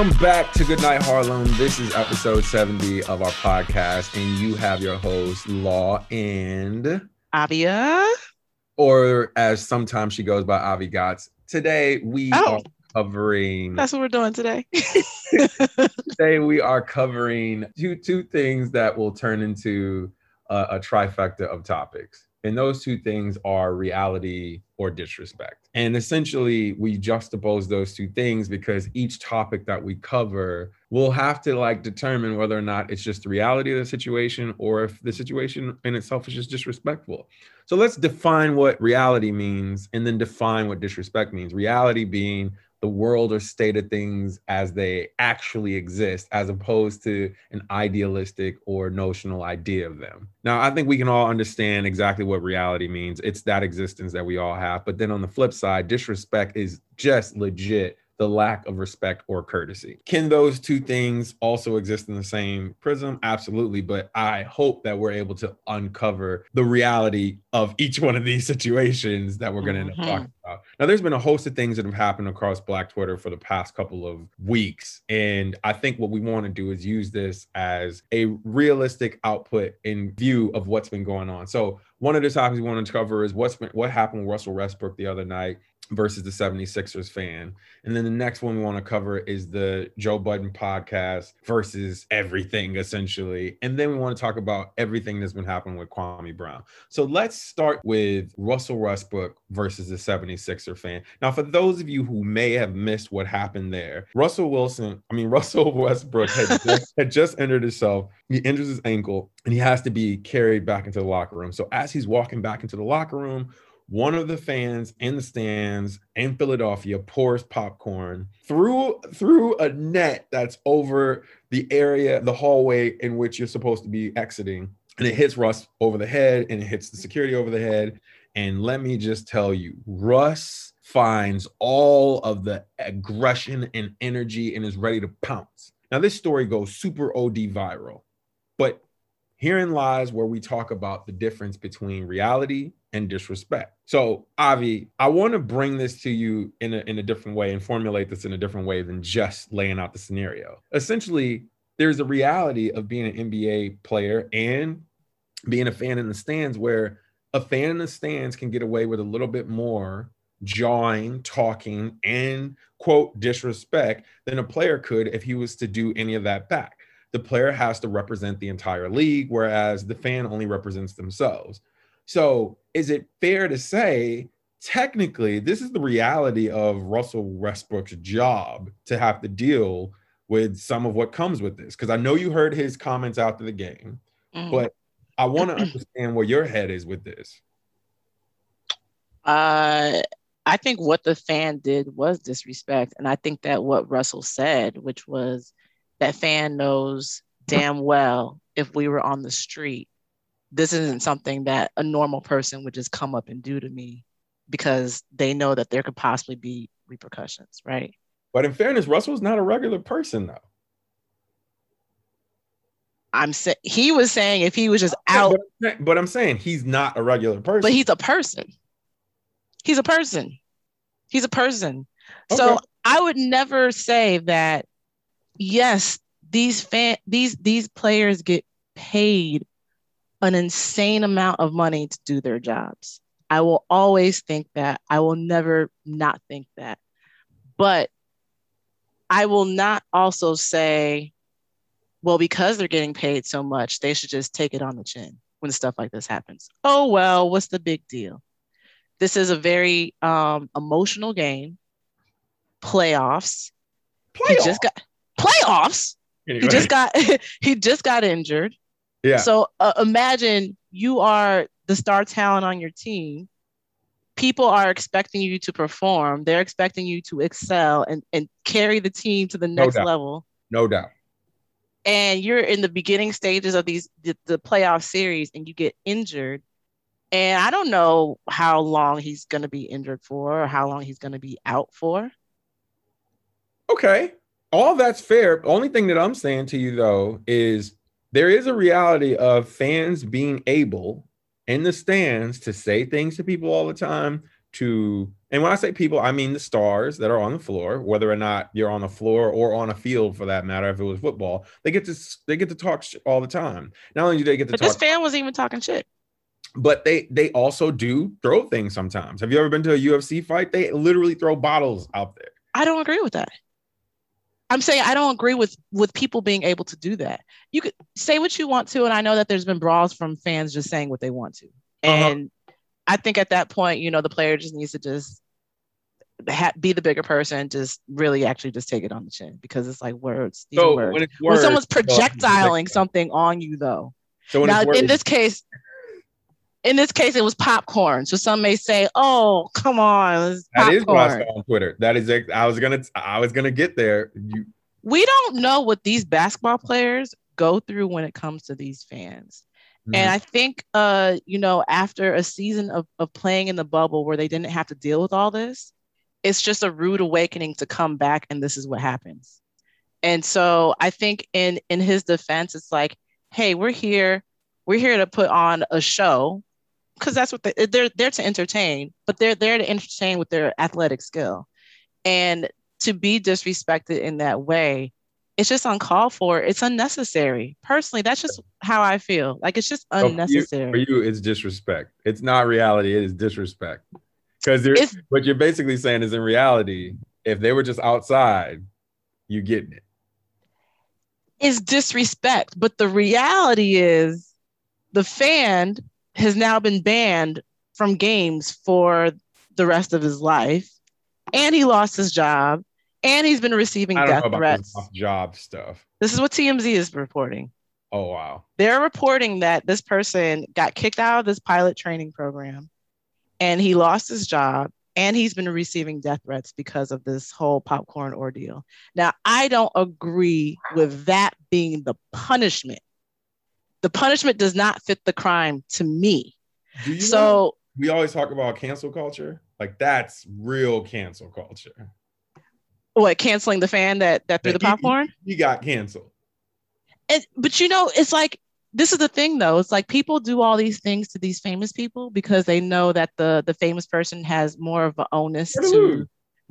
Welcome back to Goodnight Harlem. This is episode 70 of our podcast, and you have your host, Law and Avia. Or as sometimes she goes by Avi Gotts. Today we Oh. are covering That's what we're doing today. today we are covering two two things that will turn into a, a trifecta of topics and those two things are reality or disrespect. And essentially we juxtapose those two things because each topic that we cover will have to like determine whether or not it's just the reality of the situation or if the situation in itself is just disrespectful. So let's define what reality means and then define what disrespect means. Reality being the world or state of things as they actually exist, as opposed to an idealistic or notional idea of them. Now, I think we can all understand exactly what reality means. It's that existence that we all have. But then on the flip side, disrespect is just legit the lack of respect or courtesy. Can those two things also exist in the same prism? Absolutely. But I hope that we're able to uncover the reality of each one of these situations that we're going to end up Mhm. talking about. Now, there's been a host of things that have happened across Black Twitter for the past couple of weeks. And I think what we want to do is use this as a realistic output in view of what's been going on. So, one of the topics we want to cover is what's been, what happened with Russell Westbrook the other night versus the 76ers fan. And then the next one we want to cover is the Joe Budden podcast versus everything, essentially. And then we want to talk about everything that's been happening with Kwame Brown. So let's start with Russell Westbrook versus the 76er fan. Now, for those of you who may have missed what happened there, Russell Wilson, I mean, Russell Westbrook had just, had just entered himself. He injures his ankle and he has to be carried back into the locker room. So as he's walking back into the locker room, one of the fans in the stands in Philadelphia pours popcorn through through a net that's over the area, the hallway in which you're supposed to be exiting, and it hits Russ over the head and it hits the security over the head. And let me just tell you, Russ finds all of the aggression and energy and is ready to pounce. Now, this story goes super OD viral, but herein lies where we talk about the difference between reality and disrespect. So, Avi, I want to bring this to you in a, in a different way and formulate this in a different way than just laying out the scenario. Essentially, there's a reality of being an NBA player and being a fan in the stands where a fan in the stands can get away with a little bit more jawing, talking, and quote disrespect than a player could if he was to do any of that back. The player has to represent the entire league, whereas the fan only represents themselves. So, is it fair to say, technically, this is the reality of Russell Westbrook's job to have to deal with some of what comes with this? Because I know you heard his comments after the game, Mhm. but I want to understand where your head is with this. Uh, I think what the fan did was disrespect. And I think that what Russell said, which was that fan knows damn well if we were on the street, this isn't something that a normal person would just come up and do to me because they know that there could possibly be repercussions, right? But in fairness, Russell's not a regular person, though. I'm saying he was saying if he was just out, But, but I'm saying he's not a regular person. but he's a person. He's a person. He's a person. So I would never say that yes, these fan these these players get paid an insane amount of money to do their jobs. I will always think that. I will never not think that. But I will not also say, well, because they're getting paid so much, they should just take it on the chin when stuff like this happens. Oh, well, what's the big deal? This is a very um, emotional game. Playoffs. He just got playoffs. Anyway, He just got he just got injured. Yeah. So uh, imagine you are the star talent on your team. People are expecting you to perform. They're expecting you to excel and, and carry the team to the next doubt. level. no doubt. And you're in the beginning stages of these the, the playoff series and you get injured. And I don't know how long he's going to be injured for or how long he's going to be out for. Okay. All that's fair. Only thing that I'm saying to you though is there is a reality of fans being able in the stands to say things to people all the time, to and when I say people, I mean the stars that are on the floor, whether or not you're on the floor or on a field for that matter. If it was football, they get to they get to talk all the time. Not only do they get to but talk, this fan wasn't even talking shit. But they they also do throw things sometimes. Have you ever been to a UFC fight? They literally throw bottles out there. I don't agree with that. I'm saying I don't agree with with people being able to do that. You could say what you want to, and I know that there's been brawls from fans just saying what they want to, uh-huh. and uh-huh. I think at that point, you know, the player just needs to just ha- be the bigger person, just really actually just take it on the chin because it's like words. These so words. When, words, when someone's projectiling something on you, though. So now, in this case, in this case, it was popcorn. So some may say, "Oh, come on, that is what I saw on Twitter." That is, I was gonna, I was gonna get there. You, we don't know what these basketball players go through when it comes to these fans. Mm-hmm. And I think, uh, you know, after a season of, of playing in the bubble where they didn't have to deal with all this, it's just a rude awakening to come back and this is what happens. And so I think in in his defense, it's like, hey, we're here, we're here to put on a show because that's what they, uh, they're there to entertain, but they're there to entertain with their athletic skill. And to be disrespected in that way, it's just uncalled for. It's unnecessary. Personally, that's just how I feel. Like it's just unnecessary. For you, for you it's disrespect. It's not reality. It is disrespect. Because what you're basically saying is in reality, if they were just outside, you getting it. It's disrespect. But the reality is the fan has now been banned from games for the rest of his life. And he lost his job. And he's been receiving death threats. Job stuff. This is what TMZ is reporting. Oh wow. They're reporting that this person got kicked out of this pilot training program and he lost his job and he's been receiving death threats because of this whole popcorn ordeal. Now, I don't agree with that being the punishment the punishment does not fit the crime to me. so know, we always talk about cancel culture. Like that's real cancel culture. What canceling the fan that that threw the popcorn? He, he got canceled. And but you know, it's like this is the thing though. It's like people do all these things to these famous people because they know that the the famous person has more of an onus more to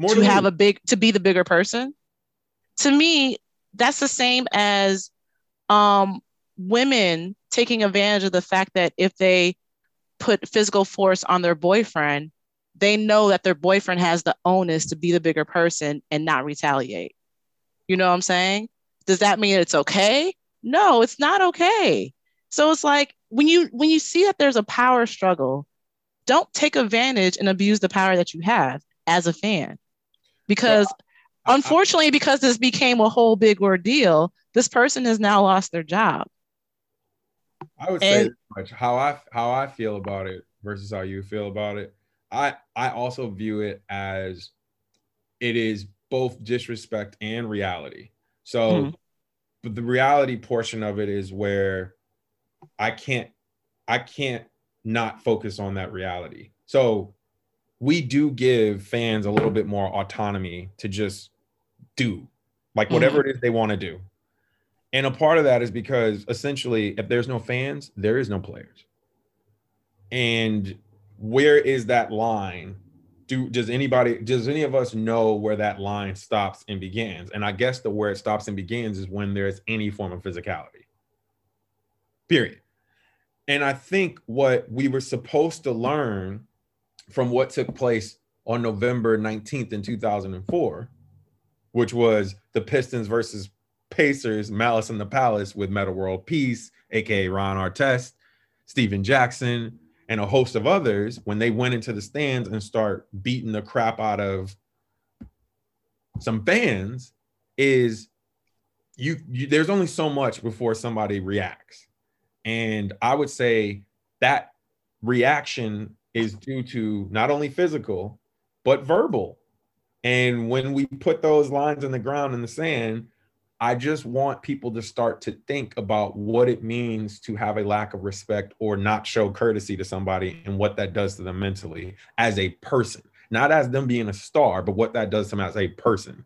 to, to have a big to be the bigger person. To me, that's the same as um women taking advantage of the fact that if they put physical force on their boyfriend, they know that their boyfriend has the onus to be the bigger person and not retaliate. You know what I'm saying? Does that mean it's okay? No, it's not okay. So it's like when you when you see that there's a power struggle, don't take advantage and abuse the power that you have as a fan. Because unfortunately, because this became a whole big ordeal, this person has now lost their job. I would say much how I how I feel about it versus how you feel about it. I I also view it as it is both disrespect and reality. So mm-hmm. but the reality portion of it is where I can't I can't not focus on that reality. So we do give fans a little bit more autonomy to just do like whatever mm-hmm. it is they want to do. And a part of that is because essentially, if there's no fans, there is no players. And where is that line? Do does anybody does any of us know where that line stops and begins? And I guess the where it stops and begins is when there's any form of physicality. Period. And I think what we were supposed to learn from what took place on November 19th in 2004, which was the Pistons versus Pacers, Malice in the Palace with Metta World Peace, aka Ron Artest, Stephen Jackson, and a host of others when they went into the stands and start beating the crap out of some fans is you, you there's only so much before somebody reacts. And I would say that reaction is due to not only physical, but verbal. And when we put those lines in the ground in the sand, I just want people to start to think about what it means to have a lack of respect or not show courtesy to somebody and what that does to them mentally as a person, not as them being a star, but what that does to them as a person.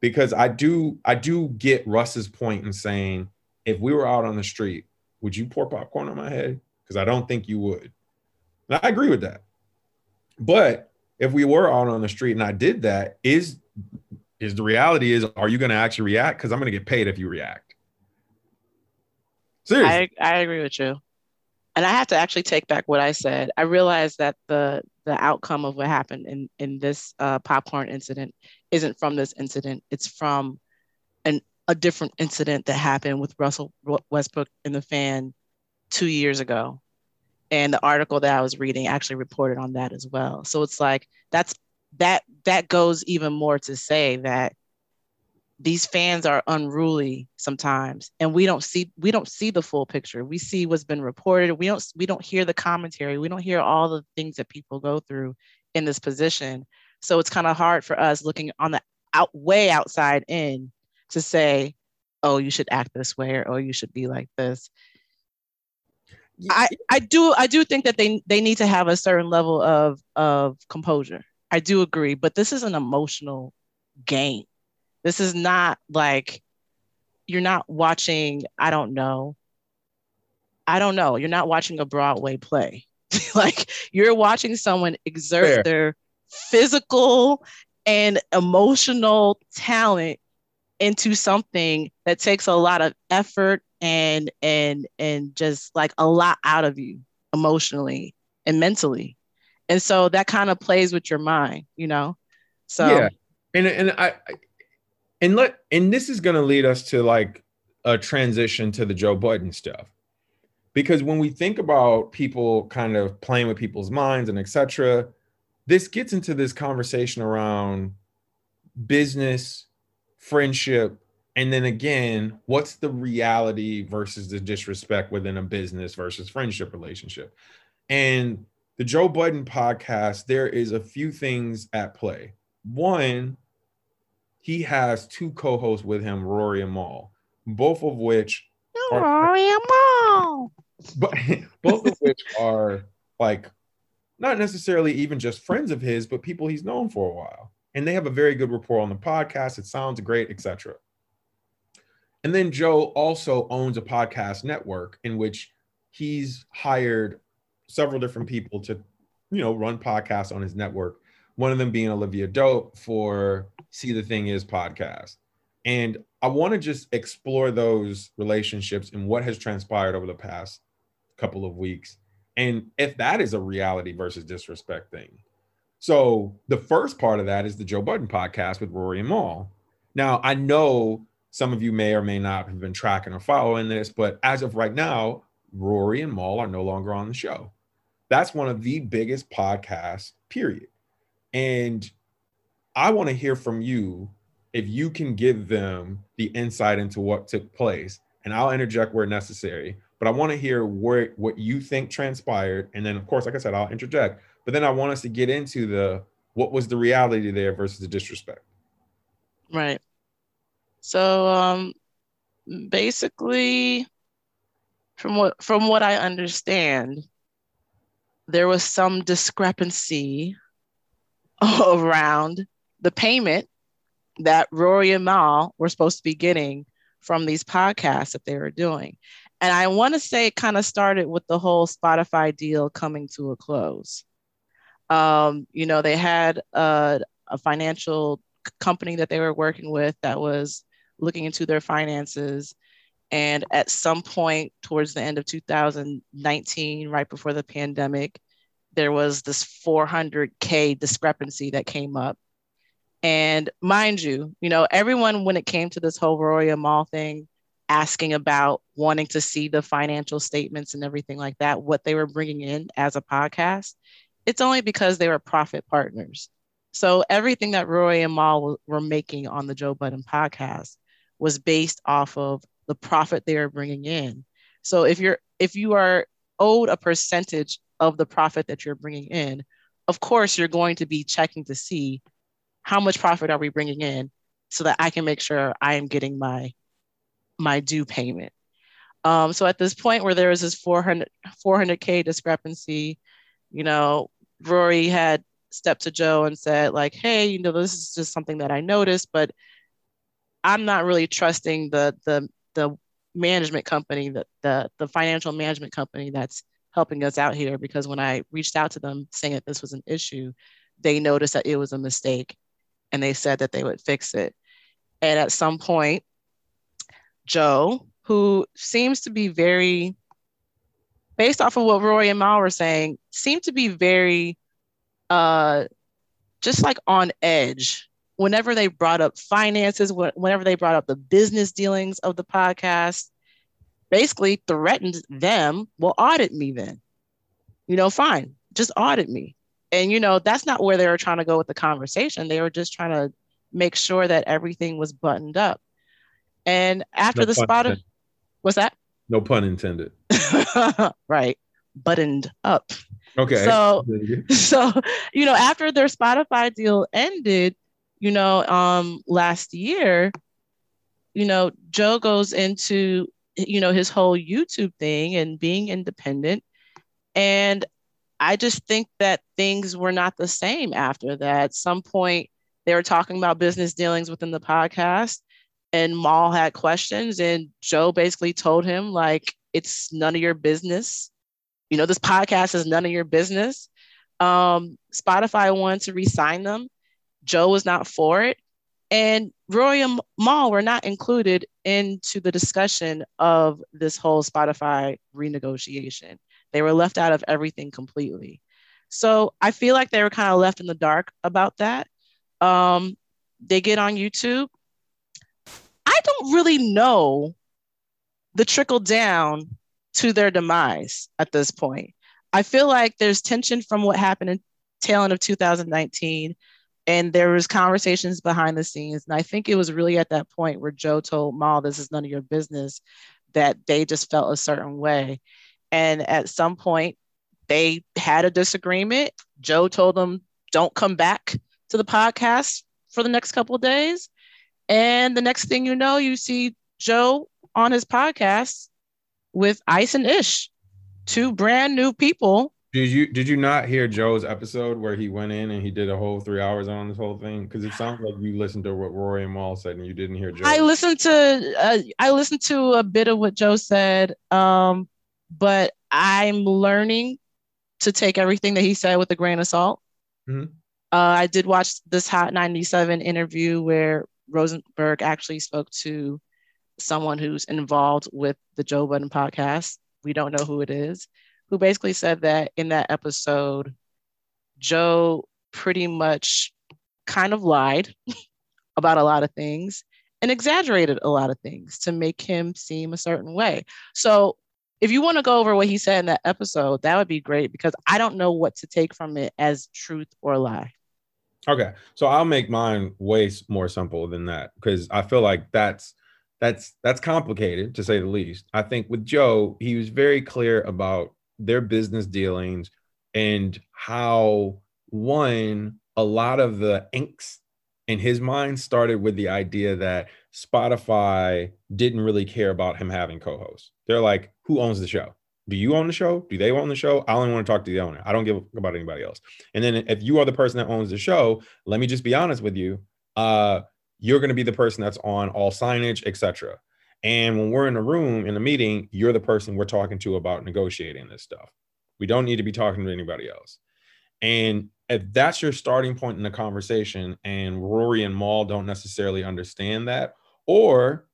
Because I do, I do get Russ's point in saying, if we were out on the street, would you pour popcorn on my head? Because I don't think you would. And I agree with that. But if we were out on the street and I did that, is is the reality is are you going to actually react? Because I'm going to get paid if you react. Seriously. I, I agree with you. And I have to actually take back what I said. I realized that the the outcome of what happened in in this uh, popcorn incident isn't from this incident. It's from an a different incident that happened with Russell Westbrook and the fan two years ago. And the article that I was reading actually reported on that as well. So it's like that's that that goes even more to say that these fans are unruly sometimes and we don't see we don't see the full picture. We see what's been reported. We don't we don't hear the commentary. We don't hear all the things that people go through in this position. So it's kind of hard for us looking on the out way outside in to say oh you should act this way or oh you should be like this. I, I do I do think that they they need to have a certain level of of composure. I do agree, but this is an emotional game. This is not like you're not watching, I don't know. I don't know. You're not watching a Broadway play. like you're watching someone exert Fair. their physical and emotional talent into something that takes a lot of effort and and and just like a lot out of you emotionally and mentally and so that kind of plays with your mind you know? So yeah. And and i and let and this is going to lead us to like a transition to the joe budden stuff. Because when we think about people kind of playing with people's minds and etc this gets into this conversation around business friendship and then again what's the reality versus the disrespect within a business versus friendship relationship? And the joe budden podcast there is a few things at play. One he has two co-hosts with him rory and mal both of which are, rory and mal but both of which are like not necessarily even just friends of his but people he's known for a while. And they have a very good rapport on the podcast. It sounds great etc and then Joe also owns a podcast network in which he's hired several different people to, you know, run podcasts on his network. One of them being Olivia Dope for See the Thing Is podcast. And I want to just explore those relationships and what has transpired over the past couple of weeks. And if that is a reality versus disrespect thing. So the first part of that is the Joe Budden podcast with Rory and Mal. Now I know some of you may or may not have been tracking or following this, but as of right now, Rory and Mal are no longer on the show. That's one of the biggest podcasts, period. And I want to hear from you if you can give them the insight into what took place. And I'll interject where necessary, but I want to hear where what you think transpired. And then, of course, like I said, I'll interject. But then I want us to get into the what was the reality there versus the disrespect. Right. So um, basically, from what from what I understand, there was some discrepancy around the payment that Rory and Mal were supposed to be getting from these podcasts that they were doing. And I want to say it kind of started with the whole Spotify deal coming to a close. Um, you know, they had a, a financial company that they were working with that was looking into their finances. And at some point towards the end of 2019, right before the pandemic, there was this 400K discrepancy that came up. And mind you, you know, everyone, when it came to this whole Rory and Mal thing, asking about wanting to see the financial statements and everything like that, what they were bringing in as a podcast, it's only because they were profit partners. So everything that Rory and Mal were making on the Joe Budden podcast was based off of the profit they are bringing in. So if you're if you are owed a percentage of the profit that you're bringing in, of course you're going to be checking to see how much profit are we bringing in so that I can make sure I am getting my my due payment. Um, so at this point where there was this 400 400k discrepancy, you know, Rory had stepped to Joe and said like, "Hey, you know, this is just something that I noticed, but I'm not really trusting the the the management company that the the financial management company that's helping us out here because when I reached out to them saying that this was an issue, they noticed that it was a mistake and they said that they would fix it. And at some point, Joe, who seems to be very, based off of what Roy and Mal were saying, seemed to be very, uh, just like on edge. Whenever they brought up finances, whenever they brought up the business dealings of the podcast, basically threatened them, well, audit me then. You know, fine, just audit me. And, you know, that's not where they were trying to go with the conversation. They were just trying to make sure that everything was buttoned up. And after no the spot of, what's that? No pun intended. right. Buttoned up. Okay. So, so, you know, after their Spotify deal ended, you know, um, last year, you know, Joe goes into, you know, his whole YouTube thing and being independent. And I just think that things were not the same after that. At some point, they were talking about business dealings within the podcast, and Mal had questions, and Joe basically told him, like, it's none of your business. You know, this podcast is none of your business. Um, Spotify wanted to resign them. Joe was not for it. And Roy and Mal were not included into the discussion of this whole Spotify renegotiation. They were left out of everything completely. So I feel like they were kind of left in the dark about that. Um, they get on YouTube. I don't really know the trickle down to their demise at this point. I feel like there's tension from what happened in tail end of 2019 and there was conversations behind the scenes and i think it was really at that point where joe told mal this is none of your business that they just felt a certain way and at some point, they had a disagreement. Joe told them, don't come back to the podcast for the next couple days. And the next thing you know, you see Joe on his podcast with Ice and Ish, two brand new people. Did you did you not hear Joe's episode where he went in and he did a whole three hours on this whole thing? Because it sounds like you listened to what Rory and Mal said and you didn't hear Joe. I listened to uh, I listened to a bit of what Joe said. Um, but I'm learning to take everything that he said with a grain of salt. Mm-hmm. Uh, I did watch this Hot 97 interview where Rosenberg actually spoke to someone who's involved with the Joe Budden podcast. We don't know who it is, who basically said that in that episode, Joe pretty much kind of lied about a lot of things and exaggerated a lot of things to make him seem a certain way. So if you want to go over what he said in that episode, that would be great because I don't know what to take from it as truth or lie. Okay, so I'll make mine way more simple than that because I feel like that's that's that's complicated to say the least. I think with Joe, he was very clear about their business dealings and how one a lot of the inks in his mind started with the idea that Spotify didn't really care about him having co-hosts. They're like, who owns the show? Do you own the show? Do they own the show? I only want to talk to the owner. I don't give about anybody else. And then if you are the person that owns the show, let me just be honest with you. Uh, you're going to be the person that's on all signage, etc. And when we're in a room in a meeting, you're the person we're talking to about negotiating this stuff. We don't need to be talking to anybody else. And if that's your starting point in the conversation and Rory and Mal don't necessarily understand that or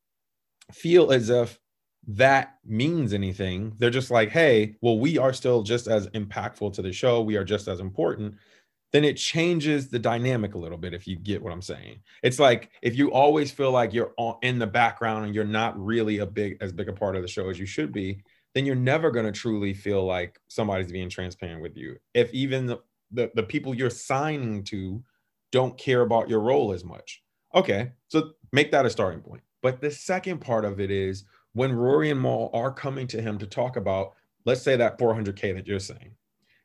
feel as if that means anything, they're just like, hey, well, we are still just as impactful to the show. We are just as important. Then it changes the dynamic a little bit if you get what I'm saying. It's like if you always feel like you're in the background and you're not really a big as big a part of the show as you should be, then you're never going to truly feel like somebody's being transparent with you. If even the the, the people you're signing to don't care about your role as much. Okay, so make that a starting point. But the second part of it is when Rory and Mal are coming to him to talk about, let's say that 400K that you're saying,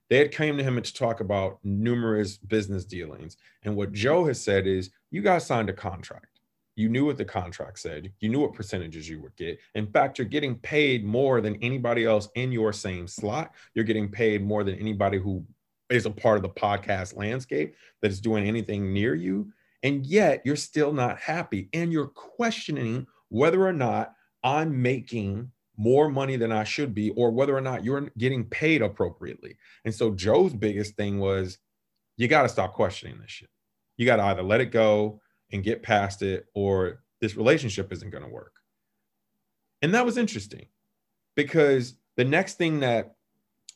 they had came to him to talk about numerous business dealings. And what Joe has said is, you guys signed a contract. You knew what the contract said. You knew what percentages you would get. In fact, you're getting paid more than anybody else in your same slot. You're getting paid more than anybody who is a part of the podcast landscape that is doing anything near you. And yet you're still not happy. And you're questioning whether or not I'm making more money than I should be, or whether or not you're getting paid appropriately. And so Joe's biggest thing was, you got to stop questioning this shit. You got to either let it go and get past it, or this relationship isn't going to work. And that was interesting because the next thing that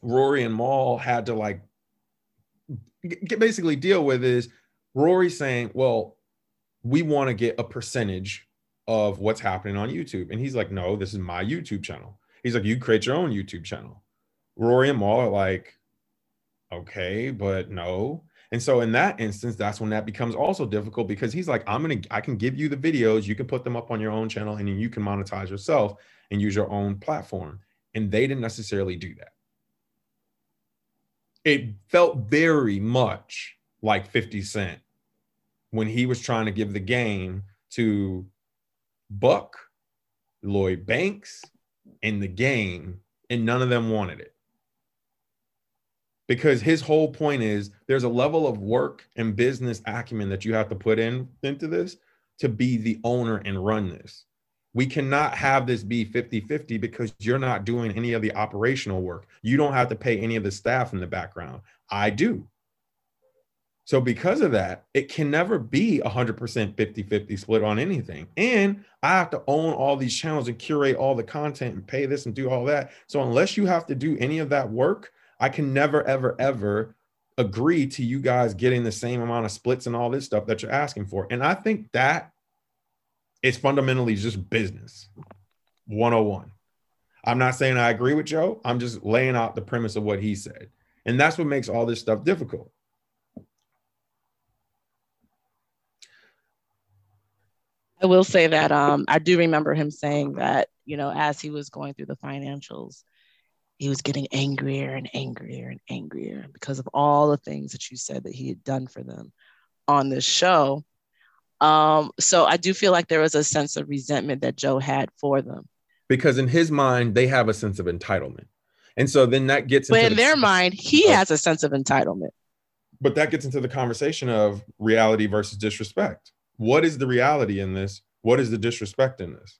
Rory and Mal had to like basically deal with is Rory saying, Well, we want to get a percentage of what's happening on YouTube. And he's like, No, this is my YouTube channel. He's like, You create your own YouTube channel. Rory and Mal are like, Okay, but no. And so in that instance, that's when that becomes also difficult because he's like, I'm gonna, I can give you the videos, you can put them up on your own channel, and then you can monetize yourself and use your own platform. And they didn't necessarily do that. It felt very much like 50 Cent when he was trying to give the game to Buck, Lloyd Banks, and the game, and none of them wanted it. Because his whole point is there's a level of work and business acumen that you have to put in into this to be the owner and run this. We cannot have this be 50-50 because you're not doing any of the operational work. You don't have to pay any of the staff in the background. I do so because of that it can never be 100% 50-50 split on anything and i have to own all these channels and curate all the content and pay this and do all that so unless you have to do any of that work I can never, ever, ever agree to you guys getting the same amount of splits and all this stuff that you're asking for. And I think that is fundamentally just business 101. I'm not saying I agree with Joe. I'm just laying out the premise of what he said. And that's what makes all this stuff difficult. I will say that um, I do remember him saying that, you know, as he was going through the financials, he was getting angrier and angrier and angrier because of all the things that you said that he had done for them on this show. Um, so I do feel like there was a sense of resentment that Joe had for them. Because in his mind, they have a sense of entitlement. And so then that gets But in the, their mind, he has a sense of entitlement. But that gets into the conversation of reality versus disrespect. What is the reality in this? What is the disrespect in this?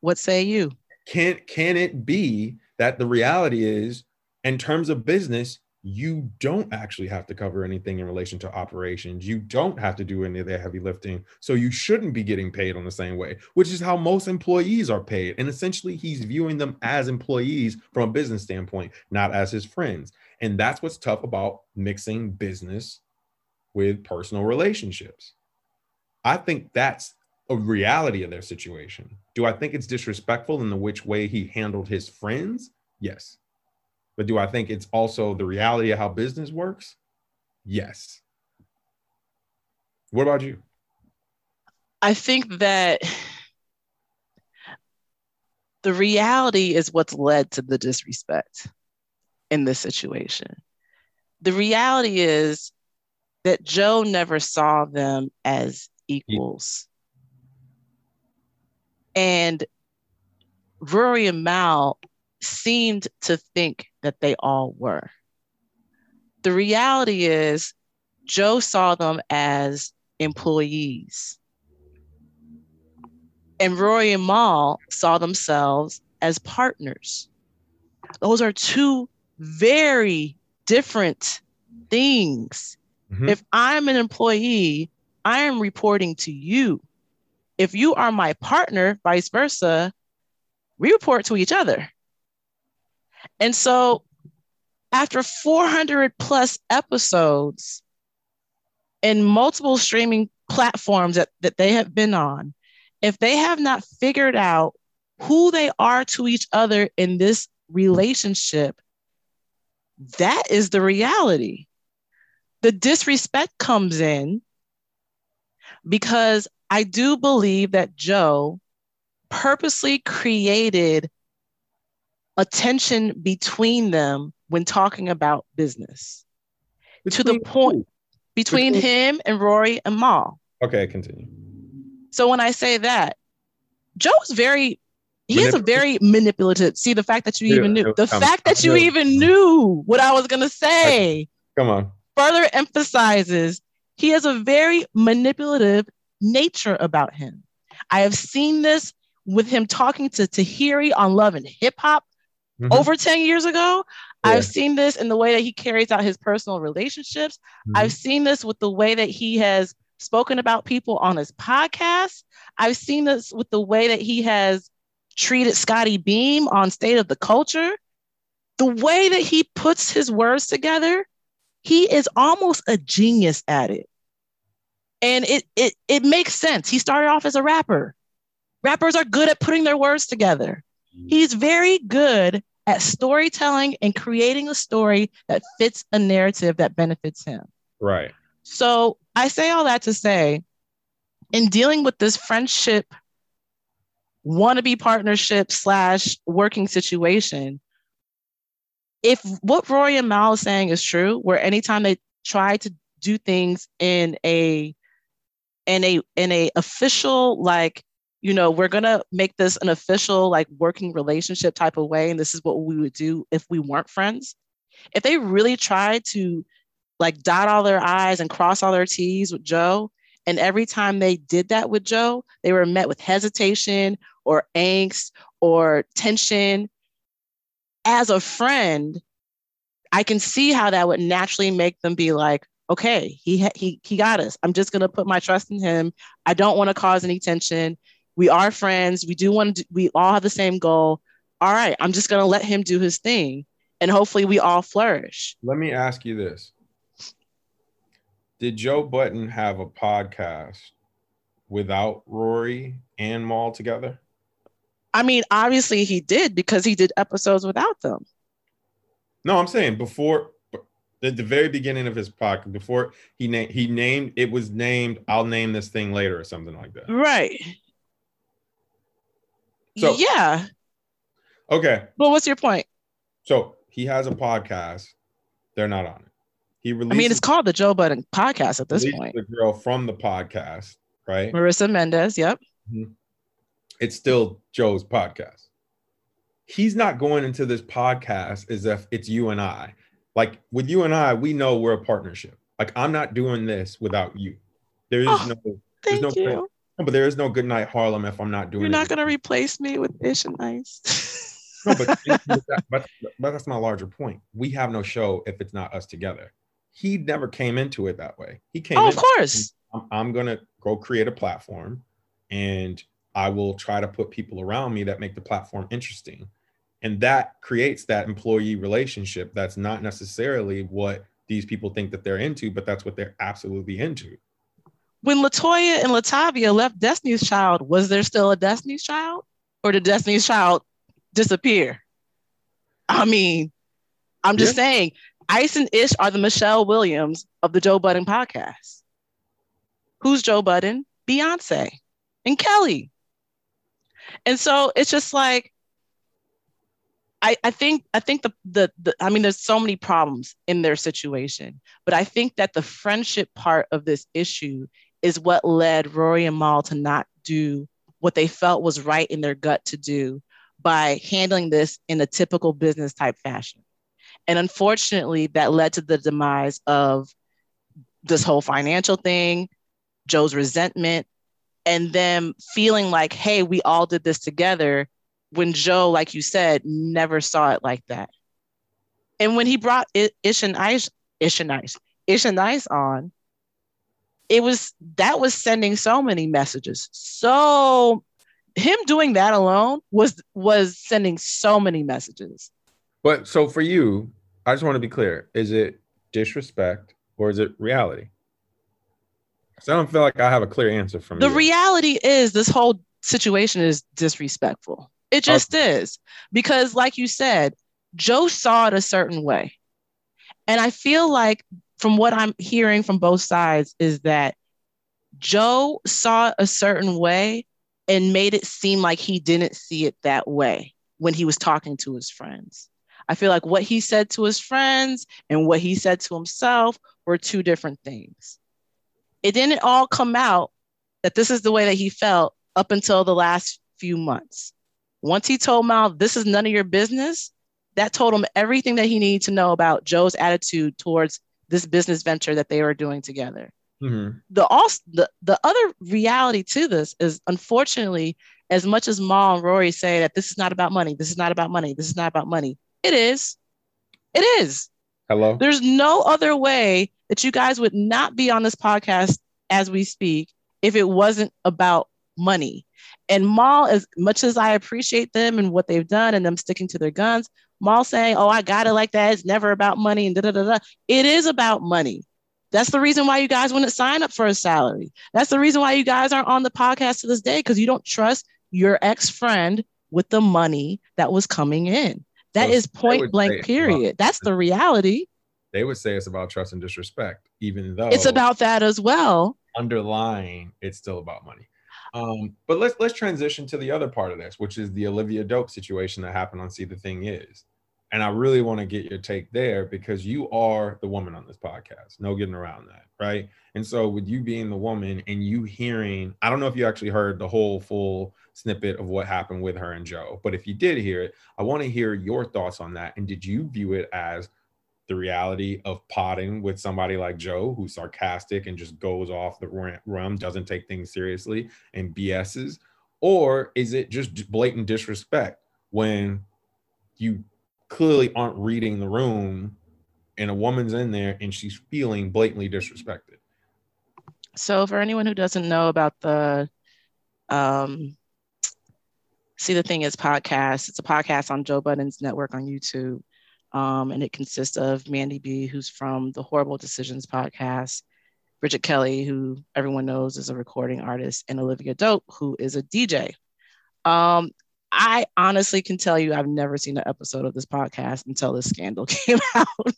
What say you? Can can it be that the reality is, in terms of business, you don't actually have to cover anything in relation to operations. You don't have to do any of the heavy lifting. So you shouldn't be getting paid on the same way, which is how most employees are paid. And essentially, he's viewing them as employees from a business standpoint, not as his friends. And that's what's tough about mixing business with personal relationships. I think that's a reality of their situation. Do I think it's disrespectful in the which way he handled his friends? Yes. But do I think it's also the reality of how business works? Yes. What about you? I think that the reality is what's led to the disrespect in this situation. The reality is that Joe never saw them as equals. And Rory and Mal seemed to think that they all were. The reality is, Joe saw them as employees. And Rory and Mal saw themselves as partners. Those are two very different things. Mm-hmm. If I'm an employee, I am reporting to you if you are my partner, vice versa, we report to each other. And so after 400 plus episodes in multiple streaming platforms that, that they have been on, if they have not figured out who they are to each other in this relationship, that is the reality. The disrespect comes in because I do believe that Joe purposely created a tension between them when talking about business between to the point between, between him and Rory and Mal. Okay, continue. So when I say that, Joe's very he is a very manipulative. See the fact that you even knew the fact that you even knew what I was gonna say. Come on. Further emphasizes he has a very manipulative nature about him. I have seen this with him talking to Tahiry on Love and Hip Hop mm-hmm. over 10 years ago. Yeah. I've seen this in the way that he carries out his personal relationships. Mm-hmm. I've seen this with the way that he has spoken about people on his podcast. I've seen this with the way that he has treated Scottie Beam on State of the Culture. The way that he puts his words together, he is almost a genius at it. And it it it makes sense. He started off as a rapper. Rappers are good at putting their words together. Mm-hmm. He's very good at storytelling and creating a story that fits a narrative that benefits him. Right. So I say all that to say, in dealing with this friendship, wannabe partnership slash working situation, if what Rory and Mal is saying is true, where anytime they try to do things in a in a in a official like you know we're gonna make this an official like working relationship type of way and this is what we would do if we weren't friends. If they really tried to like dot all their i's and cross all their t's with joe and every time they did that with joe they were met with hesitation or angst or tension. As a friend i can see how that would naturally make them be like okay, he he he got us. I'm just gonna put my trust in him. I don't want to cause any tension. We are friends. We do want to. We all have the same goal. All right, I'm just gonna let him do his thing, and hopefully we all flourish. Let me ask you this: Did Joe Budden have a podcast without Rory and Mal together? I mean, obviously he did because he did episodes without them. No, I'm saying before at the very beginning of his podcast before he named he named it was named I'll name this thing later or something like that. Right. So yeah. Okay. Well, what's your point? So he has a podcast. They're not on it. He released. I mean, it's called the Joe Budden podcast at this point. The girl from the podcast, right? Marissa Mendez. Yep. Mm-hmm. It's still Joe's podcast. He's not going into this podcast as if it's you and I like with you and I, we know we're a partnership. Like I'm not doing this without you. There is oh, no, there's no, you. but there is no good night Harlem if I'm not doing. You're not gonna replace me with Ish and Ice. no, but, that, but, but that's my larger point. We have no show if it's not us together. He never came into it that way. He came. Oh, of course. I'm, I'm gonna go create a platform, and I will try to put people around me that make the platform interesting and that creates that employee relationship that's not necessarily what these people think that they're into but that's what they're absolutely into. When latoya and latavia left destiny's child was there still a destiny's child? Or did destiny's child disappear? I mean i'm just yeah. saying ice and ish are the michelle williams of the joe budden podcast. Who's joe budden? Beyonce and kelly. And so it's just like I, I think I think the, the the I mean there's so many problems in their situation, but I think that the friendship part of this issue is what led Rory and Mal to not do what they felt was right in their gut to do by handling this in a typical business type fashion. And unfortunately, that led to the demise of this whole financial thing, Joe's resentment, and them feeling like, hey, we all did this together when Joe, like you said, never saw it like that. And when he brought Ish and Ice, Ish and Ice, Ish and Ice on, it was that was sending so many messages. So him doing that alone was was sending so many messages. But so for you, I just want to be clear: is it disrespect or is it reality? So I don't feel like I have a clear answer from the you. reality is this whole situation is disrespectful. It just okay. is. Because, like you said, Joe saw it a certain way. And I feel like, from what I'm hearing from both sides, is that Joe saw it a certain way and made it seem like he didn't see it that way when he was talking to his friends. I feel like what he said to his friends and what he said to himself were two different things. It didn't all come out that this is the way that he felt up until the last few months. Once he told Mal, this is none of your business, that told him everything that he needed to know about Joe's attitude towards this business venture that they were doing together. Mm-hmm. The also the, the other reality to this is unfortunately, as much as Mal and Rory say that this is not about money, this is not about money, this is not about money, it is. It is. Hello. There's no other way that you guys would not be on this podcast as we speak if it wasn't about money. And Mal, as much as I appreciate them and what they've done and them sticking to their guns, Mal saying, Oh, I got it like that. It's never about money and da da da da. It is about money. That's the reason why you guys wouldn't sign up for a salary. That's the reason why you guys aren't on the podcast to this day because you don't trust your ex friend with the money that was coming in. That so is point blank, period. That's the reality. They would say it's about trust and disrespect, even though it's about that as well. Underlying, it's still about money. Um, but let's let's transition to the other part of this, which is the Olivia Dope situation that happened on See the Thing Is. And I really want to get your take there because you are the woman on this podcast. No getting around that, right? And so with you being the woman and you hearing, I don't know if you actually heard the whole full snippet of what happened with her and Joe, but if you did hear it, I want to hear your thoughts on that. And did you view it as the reality of potting with somebody like Joe, who's sarcastic and just goes off the rim, doesn't take things seriously, and BSs? Or is it just blatant disrespect when you clearly aren't reading the room and a woman's in there and she's feeling blatantly disrespected. So, for anyone who doesn't know about the um, See the Thing is podcast, it's a podcast on Joe Budden's network on YouTube. Um, and it consists of Mandy B, who's from the Horrible Decisions podcast, Bridget Kelly, who everyone knows is a recording artist, and Olivia Dope, who is a DJ. Um, I honestly can tell you I've never seen an episode of this podcast until this scandal came out.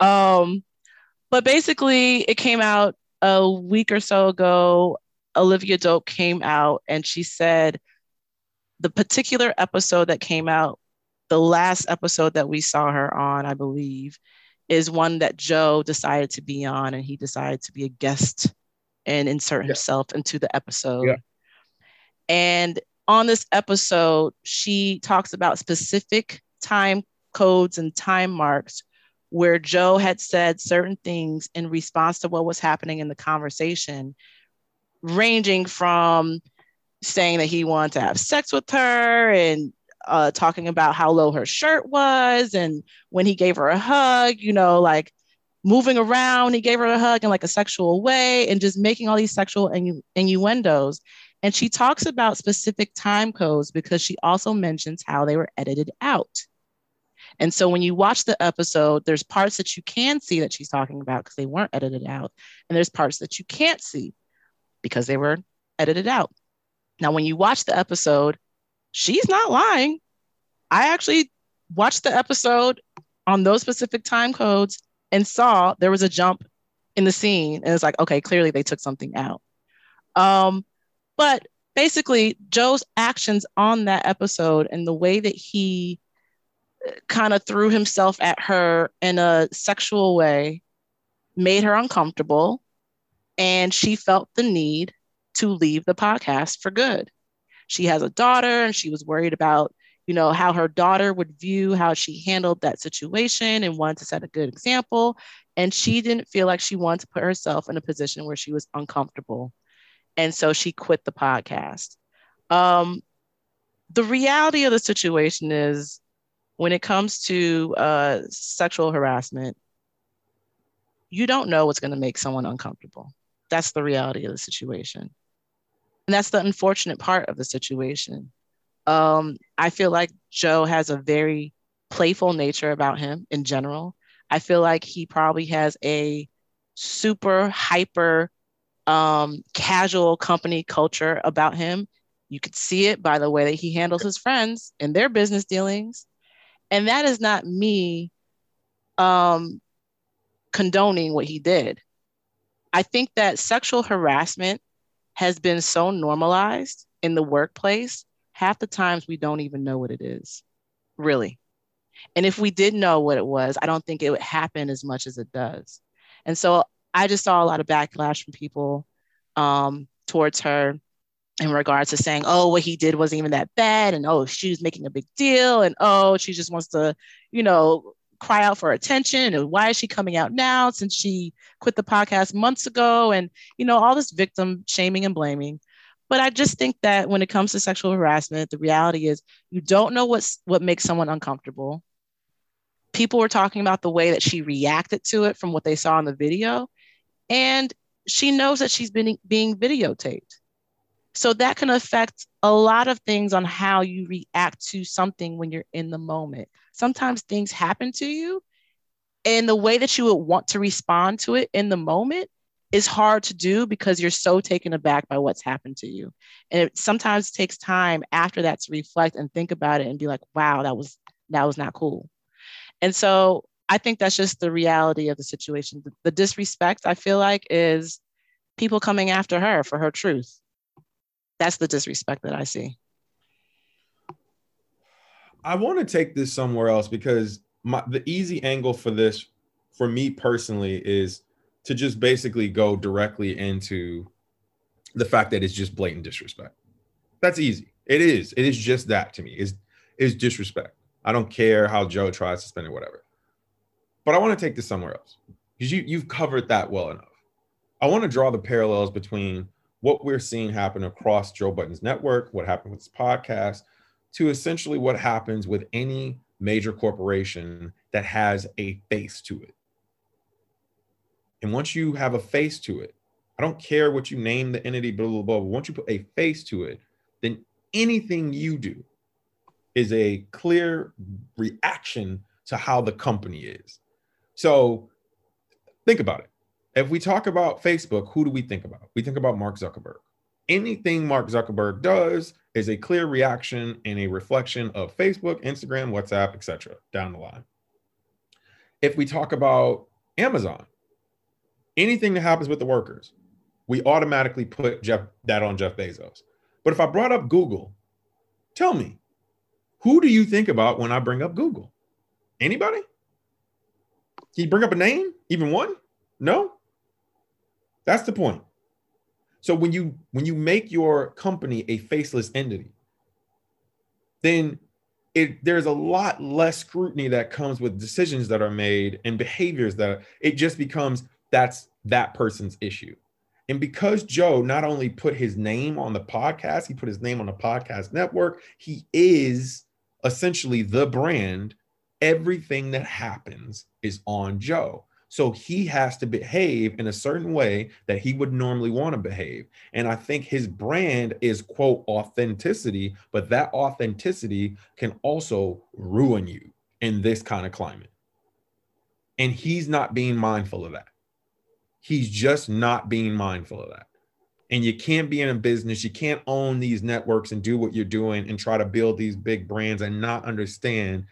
um, but basically, it came out a week or so ago. Olivia Dope came out and she said the particular episode that came out, the last episode that we saw her on, I believe, is one that Joe decided to be on and he decided to be a guest and insert yeah. himself into the episode. Yeah. And on this episode, she talks about specific time codes and time marks where Joe had said certain things in response to what was happening in the conversation, ranging from saying that he wanted to have sex with her and uh, talking about how low her shirt was. And when he gave her a hug, you know, like moving around, he gave her a hug in like a sexual way and just making all these sexual innu- innuendos. And she talks about specific time codes because she also mentions how they were edited out. And so when you watch the episode, there's parts that you can see that she's talking about because they weren't edited out. And there's parts that you can't see because they were edited out. Now, when you watch the episode, she's not lying. I actually watched the episode on those specific time codes and saw there was a jump in the scene. And it's like, okay, clearly they took something out. Um, but basically, Joe's actions on that episode and the way that he kind of threw himself at her in a sexual way made her uncomfortable. And she felt the need to leave the podcast for good. She has a daughter and she was worried about, you know, how her daughter would view how she handled that situation and wanted to set a good example. And she didn't feel like she wanted to put herself in a position where she was uncomfortable and so she quit the podcast. Um, the reality of the situation is when it comes to uh, sexual harassment, you don't know what's going to make someone uncomfortable. That's the reality of the situation. And that's the unfortunate part of the situation. Um, I feel like Joe has a very playful nature about him in general. I feel like he probably has a super hyper um, casual company culture about him. You could see it by the way that he handles his friends and their business dealings. And that is not me um, condoning what he did. I think that sexual harassment has been so normalized in the workplace, half the times we don't even know what it is, really. And if we did know what it was, I don't think it would happen as much as it does. And so I just saw a lot of backlash from people um, towards her in regards to saying, oh, what he did wasn't even that bad. And oh, she's making a big deal. And oh, she just wants to, you know, cry out for attention. And why is she coming out now since she quit the podcast months ago? And, you know, all this victim shaming and blaming. But I just think that when it comes to sexual harassment, the reality is you don't know what's what makes someone uncomfortable. People were talking about the way that she reacted to it from what they saw in the video. And she knows that she's been being videotaped. So that can affect a lot of things on how you react to something when you're in the moment. Sometimes things happen to you, and the way that you would want to respond to it in the moment is hard to do because you're so taken aback by what's happened to you. And it sometimes takes time after that to reflect and think about it and be like, wow, that was that was not cool. And so I think that's just the reality of the situation. The, the disrespect, I feel like, is people coming after her for her truth. That's the disrespect that I see. I want to take this somewhere else because my the easy angle for this for me personally is to just basically go directly into the fact that it's just blatant disrespect. That's easy. It is. It is just that to me. Is is disrespect. I don't care how Joe tries to spend it, whatever. But I want to take this somewhere else because you you've covered that well enough. I want to draw the parallels between what we're seeing happen across Joe Budden's network, what happened with his podcast, to essentially what happens with any major corporation that has a face to it. And once you have a face to it, I don't care what you name the entity, blah, blah, blah. Once you put a face to it, then anything you do is a clear reaction to how the company is. So think about it. If we talk about Facebook, who do we think about? We think about Mark Zuckerberg. Anything Mark Zuckerberg does is a clear reaction and a reflection of Facebook, Instagram, WhatsApp, etc. down the line. If we talk about Amazon, anything that happens with the workers, we automatically put Jeff that on Jeff Bezos. But if I brought up Google, tell me, who do you think about when I bring up Google? Anybody? Can you bring up a name? Even one? No? That's the point. So when you when you make your company a faceless entity, then it there's a lot less scrutiny that comes with decisions that are made and behaviors that it just becomes that's that person's issue. And because Joe not only put his name on the podcast, he put his name on the podcast network, he is essentially the brand. Everything that happens is on Joe. So he has to behave in a certain way that he would normally want to behave. And I think his brand is, quote, authenticity, but that authenticity can also ruin you in this kind of climate. And he's not being mindful of that. He's just not being mindful of that. And you can't be in a business, you can't own these networks and do what you're doing and try to build these big brands and not understand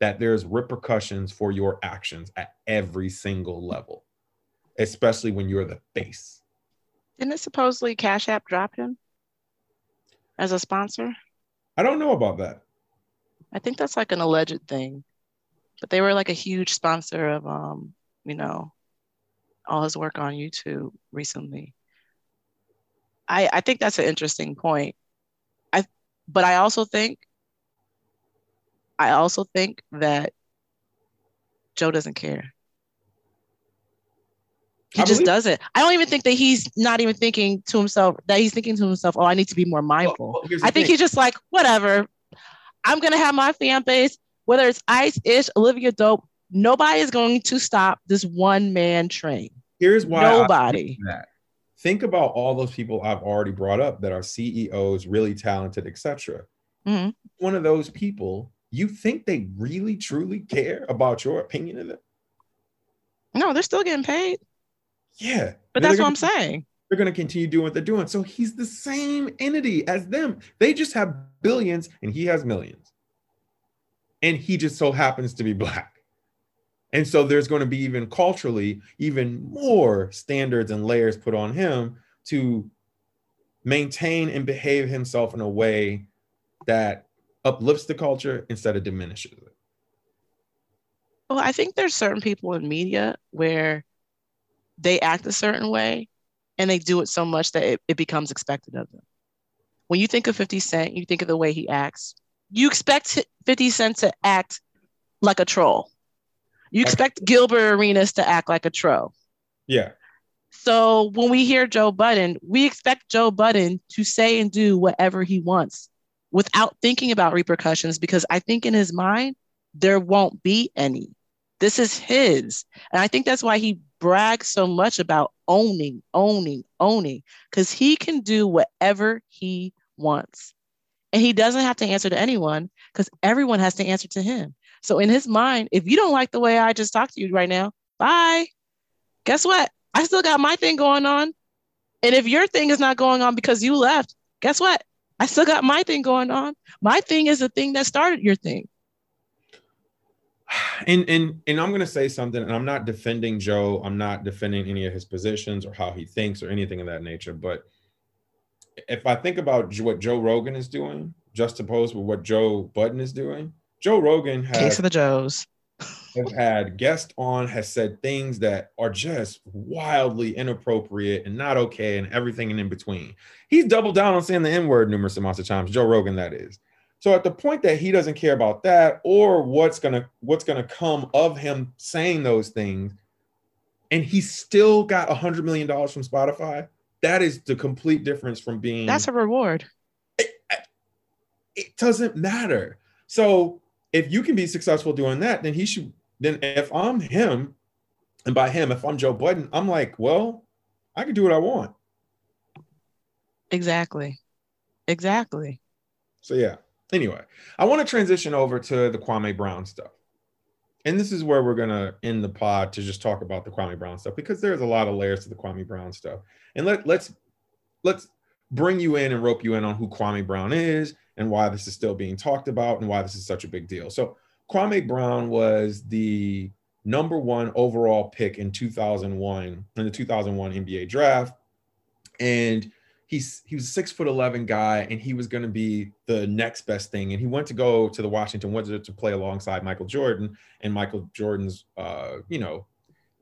that there's repercussions for your actions at every single level, especially when you're the face. Didn't it supposedly Cash App drop him as a sponsor? I don't know about that. I think that's like an alleged thing, but they were like a huge sponsor of, um, you know, all his work on YouTube recently. I, I think that's an interesting point. I but I also think I also think that Joe doesn't care. He I just doesn't. I don't even think that he's not even thinking to himself that he's thinking to himself, oh, I need to be more mindful. Well, well, I think thing. he's just like, whatever. I'm gonna have my fan base, whether it's Ice Ish, Olivia Dope, nobody is going to stop this one man train. Here's why nobody. Think about all those people I've already brought up that are CEOs, really talented, etc. Mm-hmm. One of those people, you think they really truly care about your opinion of them? No, they're still getting paid. Yeah, but that's what I'm saying. They're going to continue doing what they're doing. So he's the same entity as them. They just have billions, and he has millions, and he just so happens to be black. And so there's going to be even culturally even more standards and layers put on him to maintain and behave himself in a way that uplifts the culture instead of diminishes it. Well, I think there's certain people in media where they act a certain way and they do it so much that it, it becomes expected of them. When you think of 50 Cent, you think of the way he acts. You expect 50 Cent to act like a troll you expect Gilbert Arenas to act like a troll. Yeah. So when we hear Joe Budden, we expect Joe Budden to say and do whatever he wants without thinking about repercussions because I think in his mind, there won't be any. This is his. And I think that's why he brags so much about owning, owning, owning, because he can do whatever he wants. And he doesn't have to answer to anyone because everyone has to answer to him. So in his mind, if you don't like the way I just talked to you right now, bye. Guess what? I still got my thing going on. And if your thing is not going on because you left, guess what? I still got my thing going on. My thing is the thing that started your thing. And and and I'm gonna say something, and I'm not defending Joe. I'm not defending any of his positions or how he thinks or anything of that nature. But if I think about what Joe Rogan is doing, juxtaposed with what Joe Budden is doing, Joe Rogan has case of the Joes has had guests on, has said things that are just wildly inappropriate and not okay, and everything in between. He's doubled down on saying the N word numerous amounts of times. Joe Rogan, that is. So at the point that he doesn't care about that or what's gonna what's gonna come of him saying those things, and he still got a hundred million dollars from Spotify, that is the complete difference from being. That's a reward. It, it doesn't matter. So if you can be successful doing that, then he should. Then if I'm him, and by him, if I'm Joe Budden, I'm like, well, I can do what I want. Exactly. Exactly. So yeah. Anyway, I want to transition over to the Kwame Brown stuff. And this is where we're gonna end the pod to just talk about the Kwame Brown stuff because there's a lot of layers to the Kwame Brown stuff. And let let's let's bring you in and rope you in on who Kwame Brown is and why this is still being talked about and why this is such a big deal. So Kwame Brown was the number one overall pick in 2001 in the 2001 NBA draft, and he's he was a six foot eleven guy, and he was going to be the next best thing. And he went to go to the Washington Wizards to play alongside Michael Jordan, and Michael Jordan's uh, you know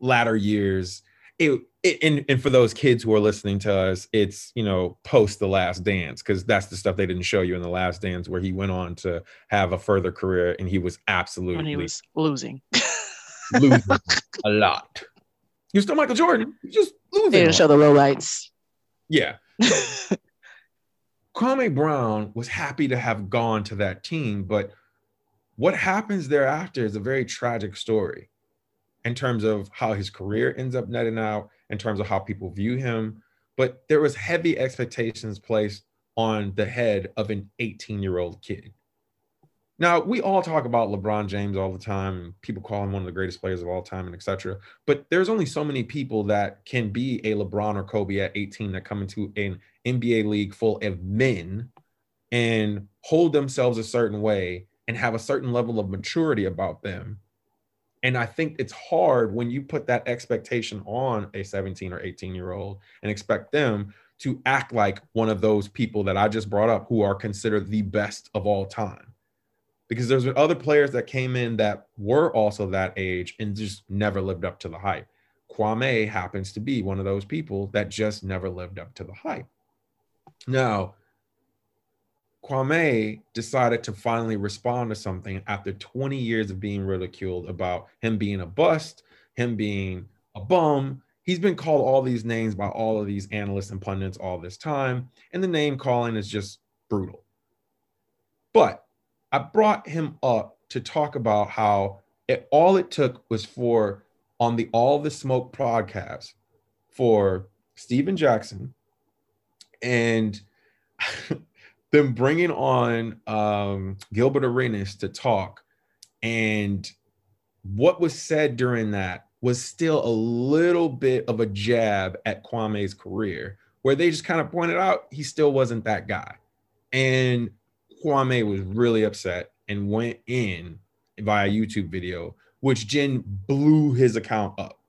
latter years it, and, and for those kids who are listening to us, it's you know post the Last Dance because that's the stuff they didn't show you in the Last Dance where he went on to have a further career and he was absolutely when he was losing, losing a lot. Was still Michael Jordan, he just losing. They didn't show the low lights. Yeah. Kwame Brown was happy to have gone to that team, but what happens thereafter is a very tragic story in terms of how his career ends up netting out, in terms of how people view him. But there was heavy expectations placed on the head of an 18 year old kid. Now, we all talk about LeBron James all the time. People call him one of the greatest players of all time and etc. But there's only so many people that can be a LeBron or Kobe at 18 that come into an NBA league full of men and hold themselves a certain way and have a certain level of maturity about them and I think it's hard when you put that expectation on a 17 or 18 year old and expect them to act like one of those people that I just brought up who are considered the best of all time. Because there's other players that came in that were also that age and just never lived up to the hype. Kwame happens to be one of those people that just never lived up to the hype. Now, Kwame decided to finally respond to something after 20 years of being ridiculed about him being a bust, him being a bum. He's been called all these names by all of these analysts and pundits all this time, and the name calling is just brutal. But I brought him up to talk about how it, all it took was for on the All the Smoke podcast for Stephen Jackson and them bringing on um, Gilbert Arenas to talk, and what was said during that was still a little bit of a jab at Kwame's career, where they just kind of pointed out he still wasn't that guy. And Kwame was really upset and went in via YouTube video, which Jen blew his account up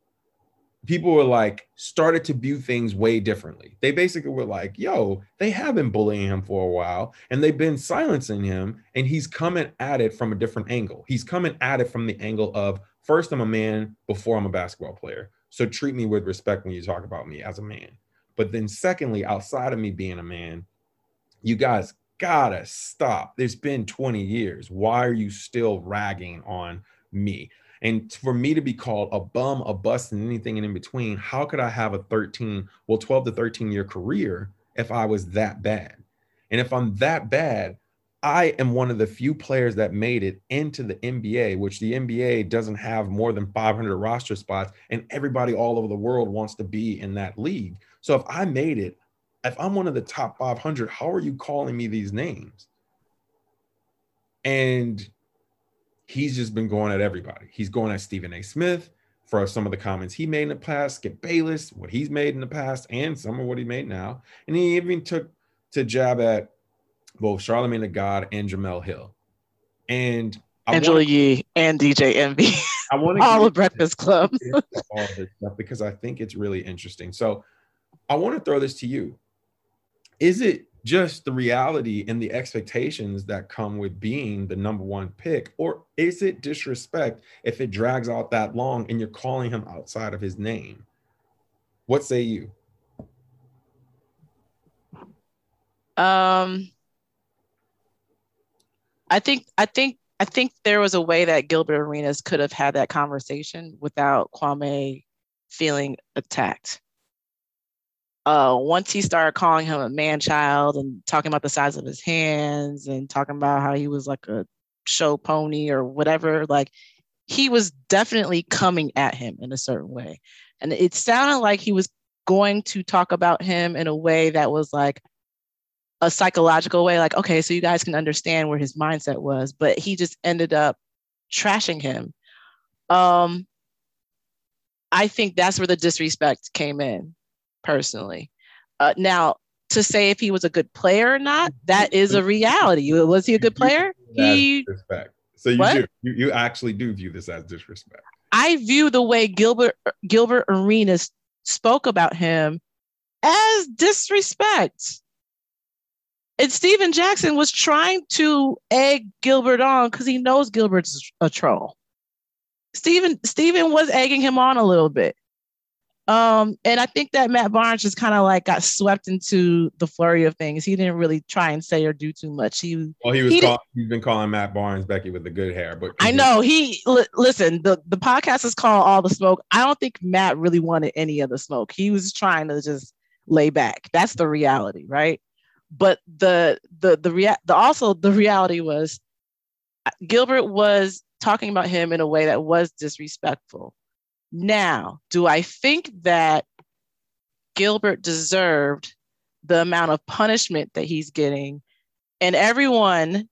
people were like started to view things way differently. They basically were like, "Yo, they have been bullying him for a while, and they've been silencing him, and he's coming at it from a different angle. He's coming at it from the angle of first, I'm a man before I'm a basketball player, so treat me with respect when you talk about me as a man. But then, secondly, outside of me being a man, you guys gotta stop. There's been 20 years. Why are you still ragging on me?" And for me to be called a bum, a bust, and anything in between, how could I have a 13, well, 12 to 13 year career if I was that bad? And if I'm that bad, I am one of the few players that made it into the NBA, which the NBA doesn't have more than 500 roster spots, and everybody all over the world wants to be in that league. So if I made it, if I'm one of the top 500, how are you calling me these names? And he's just been going at everybody. He's going at Stephen A. Smith for some of the comments he made in the past, Skip Bayless, what he's made in the past, and some of what he made now. And he even took to jab at both Charlamagne the God and Jemele Hill. And I Angela wanna, Yee and DJ Envy. I want to all the Breakfast Club. all this stuff because I think it's really interesting. So I want to throw this to you. Is it just the reality and the expectations that come with being the number one pick? Or is it disrespect if it drags out that long and you're calling him outside of his name? What say you? Um, I think I think I think there was a way that Gilbert Arenas could have had that conversation without Kwame feeling attacked. Uh, once he started calling him a man child and talking about the size of his hands and talking about how he was like a show pony or whatever, like he was definitely coming at him in a certain way. And it sounded like he was going to talk about him in a way that was like, a psychological way, like, okay, so you guys can understand where his mindset was, but he just ended up trashing him. Um, I think that's where the disrespect came in, personally. Uh, now, to say if he was a good player or not, that is a reality. Was he a good player? He disrespect. So you do you, you actually do view this as disrespect. I view the way Gilbert Gilbert Arenas spoke about him as disrespect. And Stephen Jackson was trying to egg Gilbert on because he knows Gilbert's a troll. Stephen Stephen was egging him on a little bit. Um, and I think that Matt Barnes just kind of like got swept into the flurry of things. He didn't really try and say or do too much. He well, he was he call, he's been calling Matt Barnes Becky with the good hair, but I know he li- listen. The the podcast is called All the Smoke. I don't think Matt really wanted any of the smoke. He was trying to just lay back. That's the reality, right? but the the the rea- the also the reality was uh, Gilbert was talking about him in a way that was disrespectful. Now, do I think that Gilbert deserved the amount of punishment that he's getting? And everyone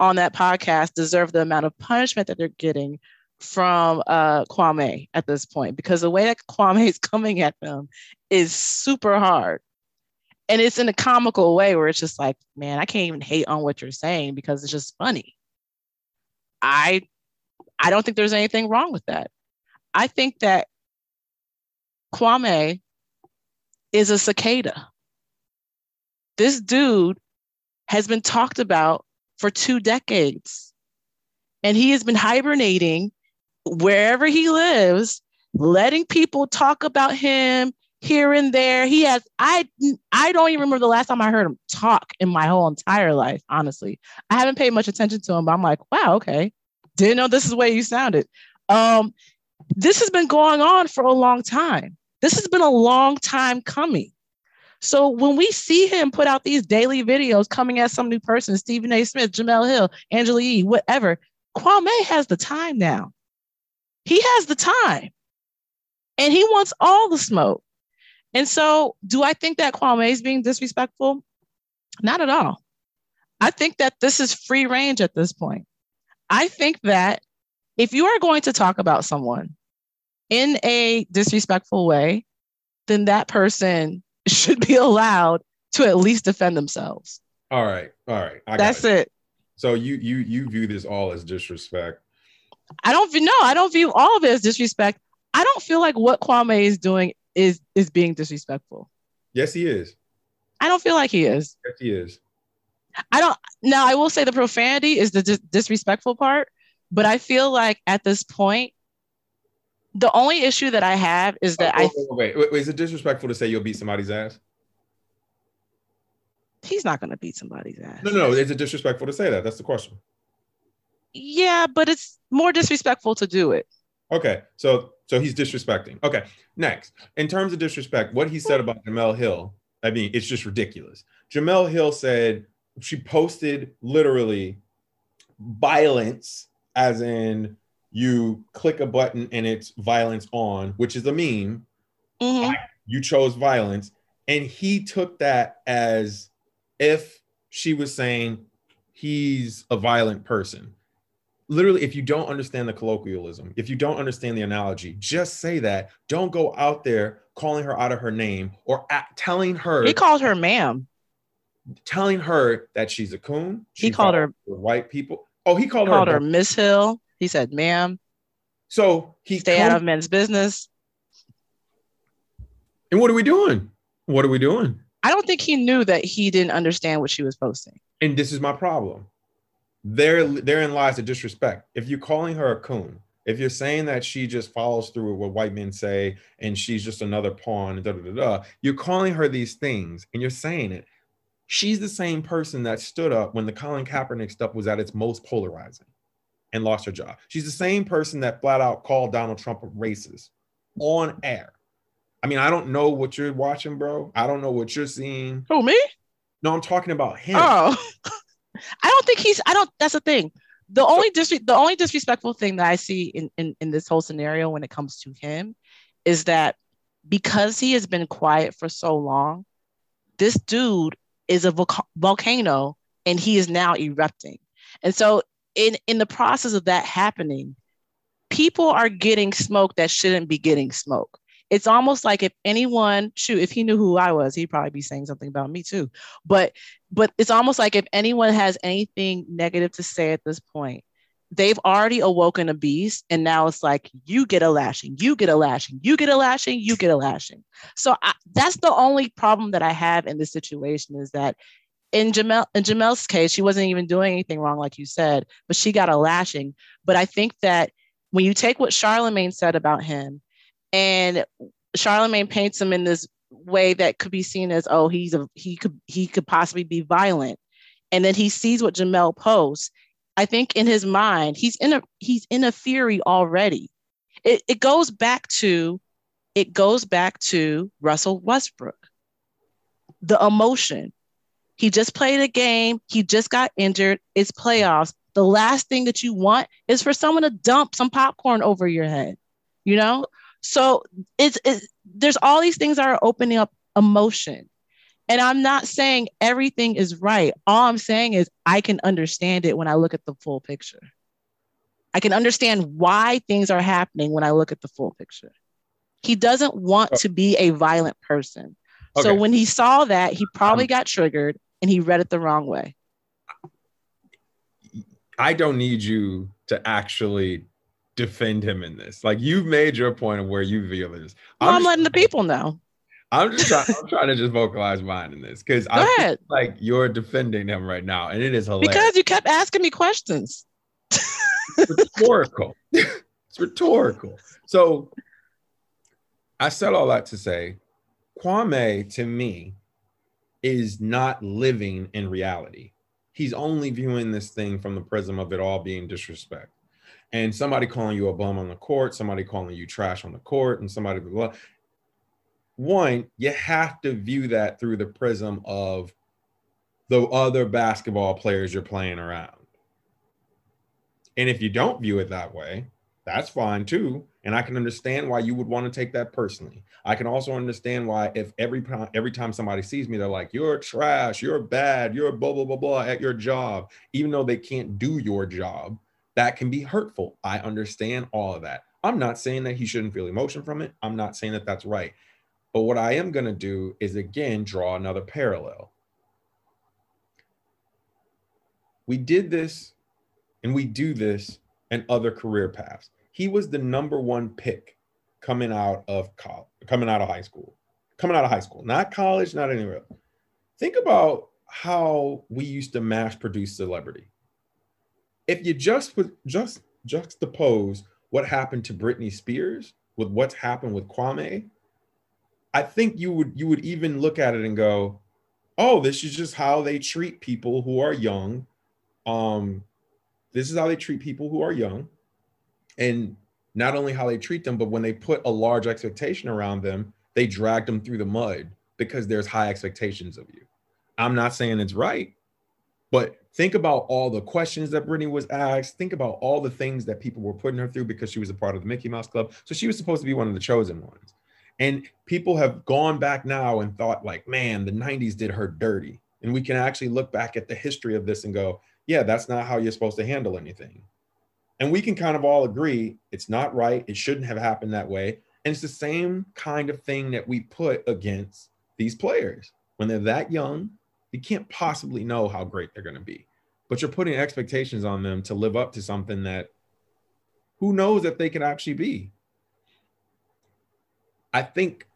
on that podcast deserved the amount of punishment that they're getting from uh, Kwame at this point because the way that Kwame is coming at them is super hard and it's in a comical way where it's just like, man, I can't even hate on what you're saying because it's just funny. I I don't think there's anything wrong with that. I think that Kwame is a cicada. This dude has been talked about for two decades. And he has been hibernating wherever he lives, letting people talk about him here and there. He has I I don't even remember the last time I heard him talk in my whole entire life, honestly. I haven't paid much attention to him, but I'm like, wow, okay. Didn't know this is the way you sounded. Um, this has been going on for a long time. This has been a long time coming. So when we see him put out these daily videos coming at some new person, Stephen A. Smith, Jemele Hill, Angela Yee, whatever, Kwame has the time now. He has the time. And he wants all the smoke. And so, do I think that Kwame is being disrespectful? Not at all. I think that this is free range at this point. I think that if you are going to talk about someone in a disrespectful way, then that person should be allowed to at least defend themselves. All right. All right. That's it. it. So you you you view this all as disrespect. I don't no, I don't view all of it as disrespect. I don't feel like what Kwame is doing is is being disrespectful. Yes, he is. I don't feel like he is. Yes, he is. I don't. Now, I will say the profanity is the dis- disrespectful part, but I feel like at this point, the only issue that I have is that oh, I. Wait, wait, wait, is it disrespectful to say you'll beat somebody's ass? He's not going to beat somebody's ass. No, no, is it disrespectful to say that? That's the question. Yeah, but it's more disrespectful to do it. Okay, so so he's disrespecting. Okay, next, in terms of disrespect, what he said about Jemele Hill, I mean, it's just ridiculous. Jemele Hill said she posted literally violence, as in you click a button and it's violence on, which is a meme. Mhm. You chose violence, and he took that as if she was saying he's a violent person literally if you don't understand the colloquialism if you don't understand the analogy just say that don't go out there calling her out of her name or at, telling her He called her ma'am. telling her that she's a coon He called her- white people oh he called, Called her, her Miss Hill. He said, ma'am, so he stay out of men's business. and what are we doing what are we doing I don't think he knew that he didn't understand what she was posting. and this is my problem. There, therein lies the disrespect. If you're calling her a coon, if you're saying that she just follows through with what white men say and she's just another pawn, da, da, da, da, you're calling her these things and you're saying it. She's the same person that stood up when the Colin Kaepernick stuff was at its most polarizing and lost her job. She's the same person that flat out called Donald Trump a racist on air. I mean, I don't know what you're watching, bro. I don't know what you're seeing. Who me? No, I'm talking about him. Oh, I don't think he's. I don't. That's the thing. The only disre- the only disrespectful thing that I see in, in in this whole scenario when it comes to him is that because he has been quiet for so long, this dude is a volca- volcano and he is now erupting. And so in in the process of that happening, people are getting smoke that shouldn't be getting smoke. It's almost like if anyone, shoot, if he knew who I was, he'd probably be saying something about me too. But but it's almost like if anyone has anything negative to say at this point, they've already awoken a beast, and now it's like you get a lashing, you get a lashing, you get a lashing, you get a lashing. So I, that's the only problem that I have in this situation is that in Jemele in Jemele's case, she wasn't even doing anything wrong, like you said, but she got a lashing. But I think that when you take what Charlamagne said about him, and Charlamagne paints him in this way that could be seen as, oh, he's a he could he could possibly be violent, and then he sees what Jemele posts. I think in his mind, he's in a he's in a fury already. It it goes back to it goes back to Russell Westbrook. The emotion. He just played a game. He just got injured. It's playoffs. The last thing that you want is for someone to dump some popcorn over your head. You know? So it's, it's there's all these things that are opening up emotion. And I'm not saying everything is right. All I'm saying is I can understand it when I look at the full picture. I can understand why things are happening when I look at the full picture. He doesn't want to be a violent person. So when he saw that, he probably um, got triggered and he read it the wrong way. I don't need you to actually defend him in this. Like you've made your point of where you feel this. Well, I'm, just- letting the people know. I'm just trying. I'm trying to just vocalize mine in this because I feel like you're defending him right now, and it is hilarious. Because you kept asking me questions. it's rhetorical. it's rhetorical. So I said all that to say, Kwame to me is not living in reality. He's only viewing this thing from the prism of it all being disrespect. And somebody calling you a bum on the court, somebody calling you trash on the court, and somebody blah, blah. One, you have to view that through the prism of the other basketball players you're playing around. And if you don't view it that way, that's fine too. And I can understand why you would want to take that personally. I can also understand why if every every time somebody sees me, they're like, "You're trash, you're bad, you're blah blah blah blah at your job," even though they can't do your job, that can be hurtful. I understand all of that. I'm not saying that he shouldn't feel emotion from it. I'm not saying that that's right. But what I am going to do is again draw another parallel. We did this and we do this in other career paths. He was the number one pick coming out of college, coming out of high school, coming out of high school, not college, not anywhere. Think about how we used to mass produce celebrity. If you just just juxtapose what happened to Britney Spears with what's happened with Kwame, I think you would you would even look at it and go, "Oh, this is just how they treat people who are young." Um, this is how they treat people who are young. And not only how they treat them, but when they put a large expectation around them, they drag them through the mud because there's high expectations of you. I'm not saying it's right, but think about all the questions that Britney was asked. Think about all the things that people were putting her through because she was a part of the Mickey Mouse Club. So she was supposed to be one of the chosen ones. And people have gone back now and thought, like, man, the 90s did her dirty. And we can actually look back at the history of this and go, yeah, that's not how you're supposed to handle anything. And we can kind of all agree it's not right. It shouldn't have happened that way. And it's the same kind of thing that we put against these players. When they're that young, you can't possibly know how great they're going to be. But you're putting expectations on them to live up to something that who knows if they can actually be. I think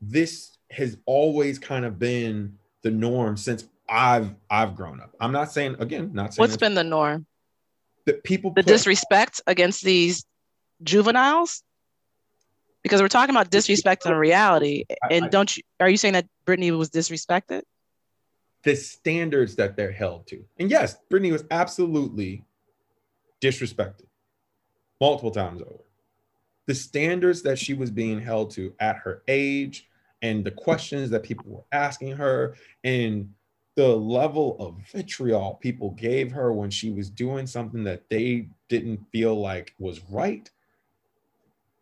this has always kind of been the norm since I've I've grown up. I'm not saying again, not saying what's been the norm. That people the put, disrespect against these juveniles because we're talking about disrespect in reality. And I, don't you are you saying that Britney was disrespected? The standards that they're held to. And yes, Britney was absolutely disrespected multiple times over. The standards that she was being held to at her age and the questions that people were asking her and the level of vitriol people gave her when she was doing something that they didn't feel like was right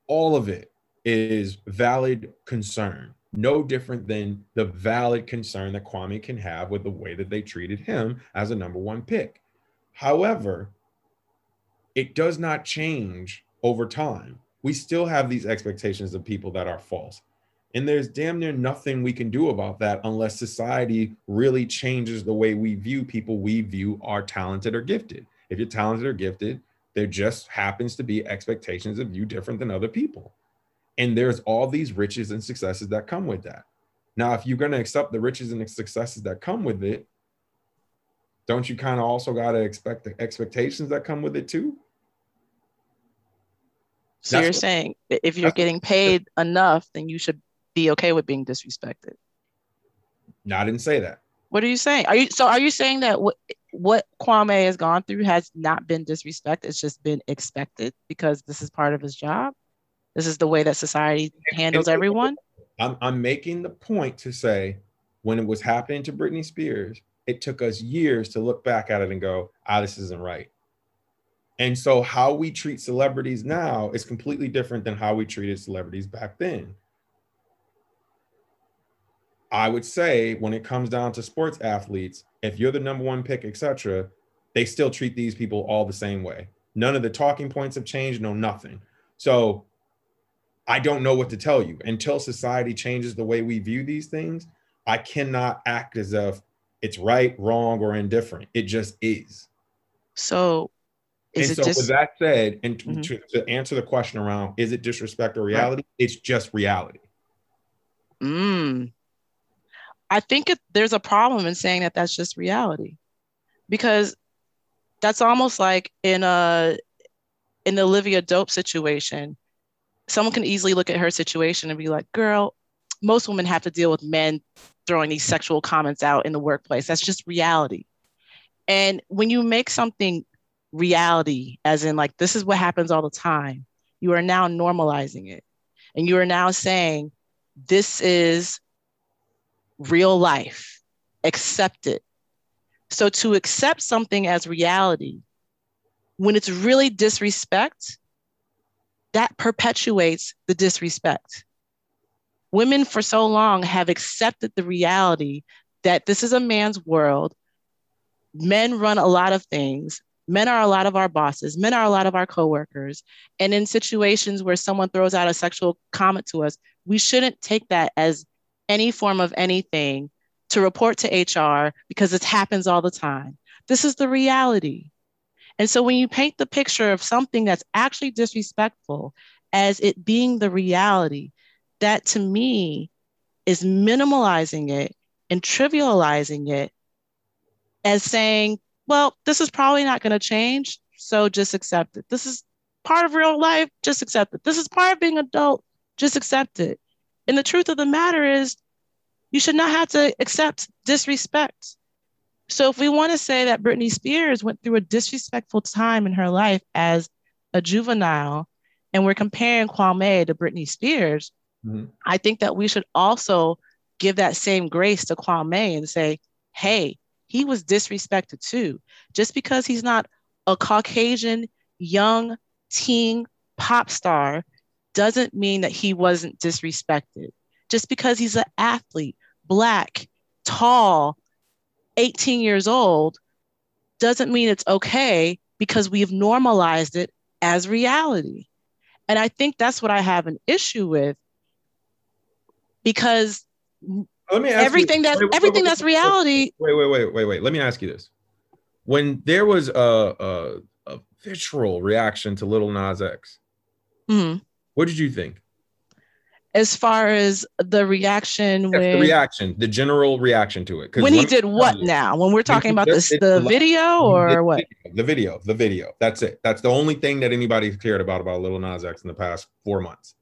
all of it is valid concern, no different than the valid concern that Kwame can have with the way that they treated him as a number one pick. However, it does not change over time. We still have these expectations of people that are false. And there's damn near nothing we can do about that unless society really changes the way we view people we view are talented or gifted. If you're talented or gifted, there just happens to be expectations of you different than other people. And there's all these riches and successes that come with that. Now, if you're going to accept the riches and the successes that come with it, don't you kind of also got to expect the expectations that come with it too? So that's you're what, saying if you're getting paid enough, then you should be okay with being disrespected. No, I didn't say that. What are you saying? Are you so? Are you saying that what what Kwame has gone through has not been disrespect? It's just been expected because this is part of his job. This is the way that society handles everyone. I'm, I'm making the point to say when it was happening to Britney Spears, it took us years to look back at it and go, ah, this isn't right. And so how we treat celebrities now is completely different than how we treated celebrities back then. I would say when it comes down to sports athletes, if you're the number one pick, etc., they still treat these people all the same way. None of the talking points have changed, no nothing. So I don't know what to tell you until society changes the way we view these things. I cannot act as if it's right, wrong, or indifferent. It just is. So, is and so just... with that said, and mm-hmm. to, to, answer the question around is it disrespect or reality? Right. It's just reality. Mm. I think it, there's a problem in saying that that's just reality, because that's almost like in a in the Olivia Dope situation someone can easily look at her situation and be like, girl, most women have to deal with men throwing these sexual comments out in the workplace. That's just reality. And when you make something reality, as in, like, this is what happens all the time, you are now normalizing it. And you are now saying, this is real life, accept it. So to accept something as reality, when it's really disrespect, that perpetuates the disrespect. Women for so long have accepted the reality that this is a man's world. Men run a lot of things. Men are a lot of our bosses. Men are a lot of our coworkers. And in situations where someone throws out a sexual comment to us, we shouldn't take that as any form of anything to report to HR because it happens all the time. This is the reality. And so when you paint the picture of something that's actually disrespectful as it being the reality, that to me is minimalizing it and trivializing it as saying, well, this is probably not going to change. So just accept it. This is part of real life. Just accept it. This is part of being adult. Just accept it. And the truth of the matter is, you should not have to accept disrespect. So if we want to say that Britney Spears went through a disrespectful time in her life as a juvenile and we're comparing Kwame to Britney Spears, mm-hmm. I think that we should also give that same grace to Kwame and say, hey, he was disrespected too. Just because he's not a Caucasian young teen pop star doesn't mean that he wasn't disrespected. Just because he's an athlete, black, tall, 18 years old, doesn't mean it's okay because we've normalized it as reality. And I think that's what I have an issue with because let me everything you, that's wait, everything wait, that's reality. Wait, wait, wait, wait, wait. Let me ask you this: When there was a a, a visceral reaction to Lil Nas X, mm-hmm. what did you think? As far as the reaction, yes, when, the reaction, the general reaction to it. When he did what now? When we're talking about this, the video or what? The video, the video. That's it. That's the only thing that anybody cared about about Lil Nas X in the past four months.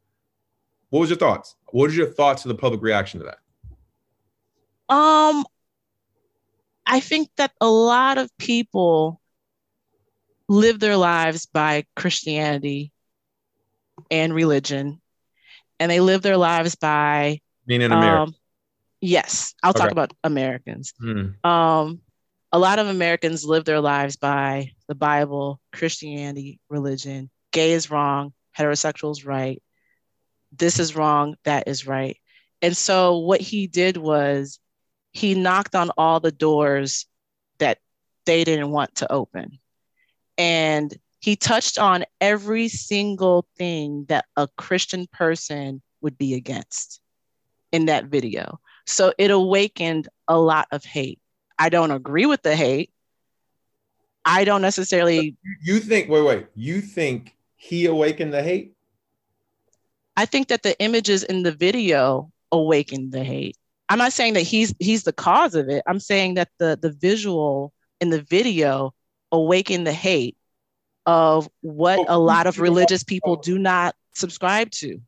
What was your thoughts? What was your thoughts of the public reaction to that? Um, I think that a lot of people live their lives by Christianity and religion, and they live their lives by being in America. Um, yes, I'll okay. talk about Americans. Hmm. Um, a lot of Americans live their lives by the Bible, Christianity, religion. Gay is wrong, heterosexual is right. This is wrong, that is right. And so what he did was he knocked on all the doors that they didn't want to open. And he touched on every single thing that a Christian person would be against in that video. So it awakened a lot of hate. I don't agree with the hate. I don't necessarily. You think, wait, wait, you think he awakened the hate? I think that the images in the video awakened the hate. I'm not saying that he's he's the cause of it. I'm saying that the the visual in the video awakened the hate of what a lot of religious people do not subscribe to.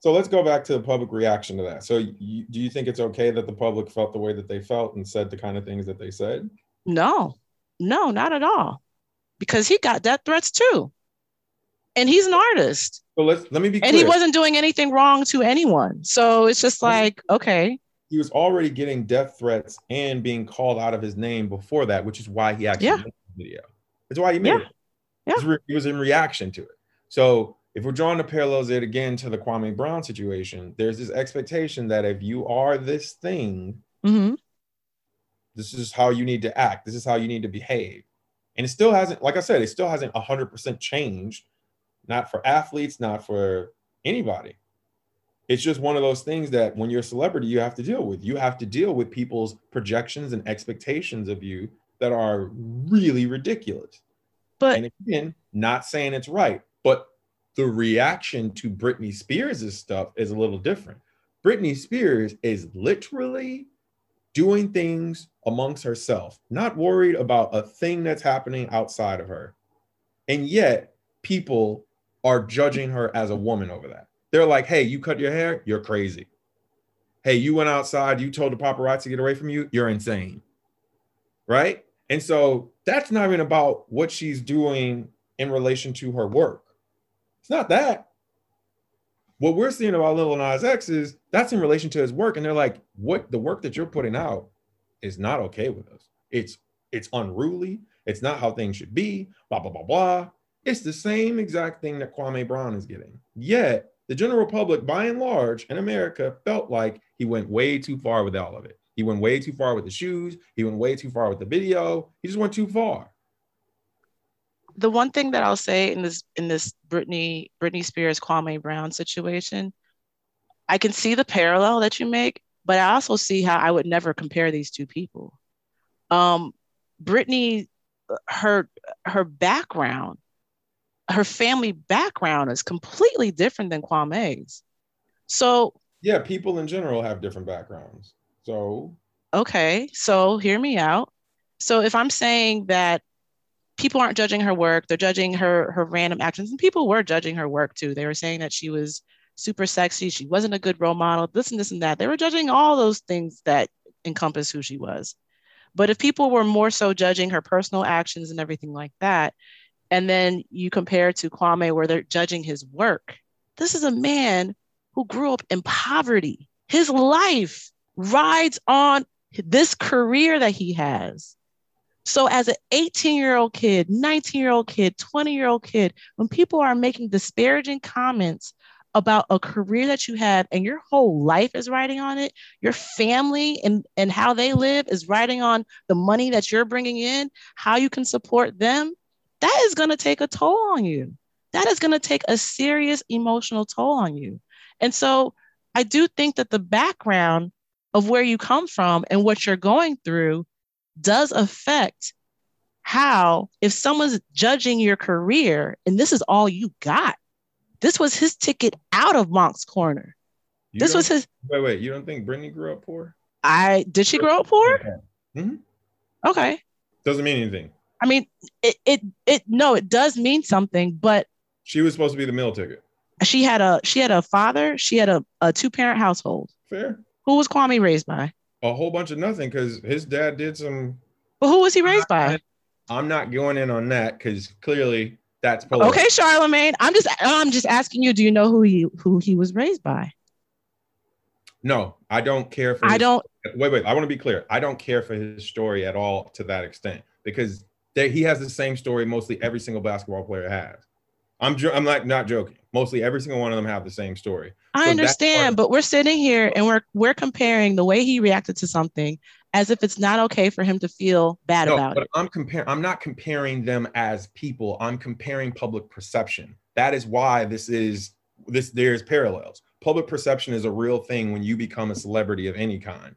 So let's go back to the public reaction to that. So you, do you think it's okay that the public felt the way that they felt and said the kind of things that they said? No, no, not at all. Because he got death threats too. And he's an artist. So let's let me be clear. And he wasn't doing anything wrong to anyone. So it's just like, okay he was already getting death threats and being called out of his name before that, which is why he actually yeah. made the video. That's why he made yeah. it. Yeah. He was in reaction to it. So if we're drawing the parallels it again to the Kwame Brown situation, there's this expectation that if you are this thing, mm-hmm. this is how you need to act. This is how you need to behave. And it still hasn't, like I said, it still hasn't 100% changed, not for athletes, not for anybody it's just one of those things that when you're a celebrity, you have to deal with. You have to deal with people's projections and expectations of you that are really ridiculous. But and again, not saying it's right, but the reaction to Britney Spears' stuff is a little different. Britney Spears is literally doing things amongst herself, not worried about a thing that's happening outside of her. And yet, people are judging her as a woman over that. They're like, hey, you cut your hair, you're crazy. Hey, you went outside, you told the paparazzi to get away from you, you're insane. Right? And so that's not even about what she's doing in relation to her work. It's not that. What we're seeing about Lil Nas X is that's in relation to his work. And they're like, what the work that you're putting out is not okay with us. It's it's unruly. It's not how things should be. Blah blah blah blah. It's the same exact thing that Kwame Brown is getting. Yet the general public, by and large, in America, felt like he went way too far with all of it. He went way too far with the shoes. He went way too far with the video. He just went too far. The one thing that I'll say in this in this Britney Britney Spears Kwame Brown situation, I can see the parallel that you make, but I also see how I would never compare these two people. Um, Britney, her her background her family background is completely different than Kwame's. So yeah, people in general have different backgrounds. So okay, so hear me out. So if I'm saying that people aren't judging her work, they're judging her her random actions, and people were judging her work too. They were saying that she was super sexy, she wasn't a good role model, this and this and that. They were judging all those things that encompass who she was. But if people were more so judging her personal actions and everything like that, and then you compare to Kwame where they're judging his work. This is a man who grew up in poverty. His life rides on this career that he has. So, as an 18 year old kid, 19 year old kid, 20 year old kid, when people are making disparaging comments about a career that you have and your whole life is riding on it, your family and, and how they live is riding on the money that you're bringing in, how you can support them, that is going to take a toll on you. That is going to take a serious emotional toll on you. And so I do think that the background of where you come from and what you're going through does affect how, if someone's judging your career and this is all you got, this was his ticket out of Monk's Corner. You this was his. Wait, wait. You don't think Britney grew up poor? I did she grow up poor? Mhm. Okay. Doesn't mean anything. I mean, it it it no, it does mean something, but She was supposed to be the meal ticket. she had a she had a father, she had a, a two parent household. Fair. Who was Kwame raised by? A whole bunch of nothing because his dad did some. But who was he raised by? I'm not going in on that because clearly that's political. Okay, Charlamagne. I'm just I'm just asking you. Do you know who he who he was raised by? No, I don't care for. I his- don't. Wait, wait. I want to be clear. I don't care for his story at all to that extent because they, he has the same story mostly every single basketball player has. I'm jo- I'm like not joking. Mostly every single one of them have the same story. I So understand, but we're sitting here and we're we're comparing the way he reacted to something as if it's not okay for him to feel bad No, about but it. I'm comparing. I'm not comparing them as people. I'm comparing public perception. That is why this is this. There's parallels. Public perception is a real thing when you become a celebrity of any kind.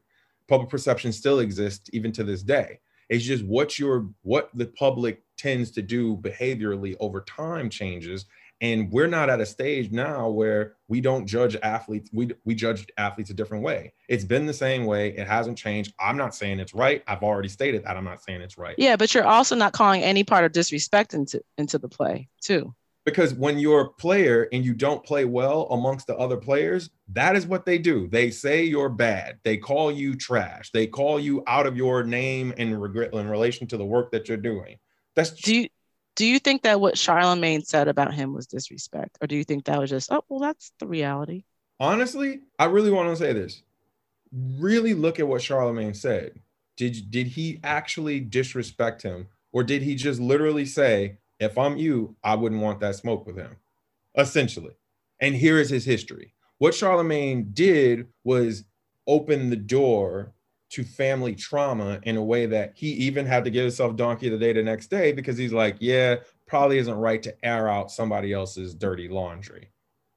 Public perception still exists even to this day. It's just what your what the public tends to do behaviorally over time changes. And we're not at a stage now where we don't judge athletes. We, we judge athletes a different way. It's been the same way. It hasn't changed. I'm not saying it's right. I've already stated that. I'm not saying it's right. Yeah, but you're also not calling any part of disrespect into into the play too. Because when you're a player and you don't play well amongst the other players, that is what they do. They say you're bad. They call you trash. They call you out of your name in regret in relation to the work that you're doing. That's Do you do you think that what Charlamagne said about him was disrespect, or do you think that was just oh well that's the reality? honestly, I really want to say this. Really look at what Charlamagne said. Did did he actually disrespect him, or did he just literally say, "If I'm you, I wouldn't want that smoke with him"? Essentially, and here is his history. What Charlamagne did was open the door to family trauma in a way that he even had to give himself donkey the day the next day because he's like, yeah, probably isn't right to air out somebody else's dirty laundry.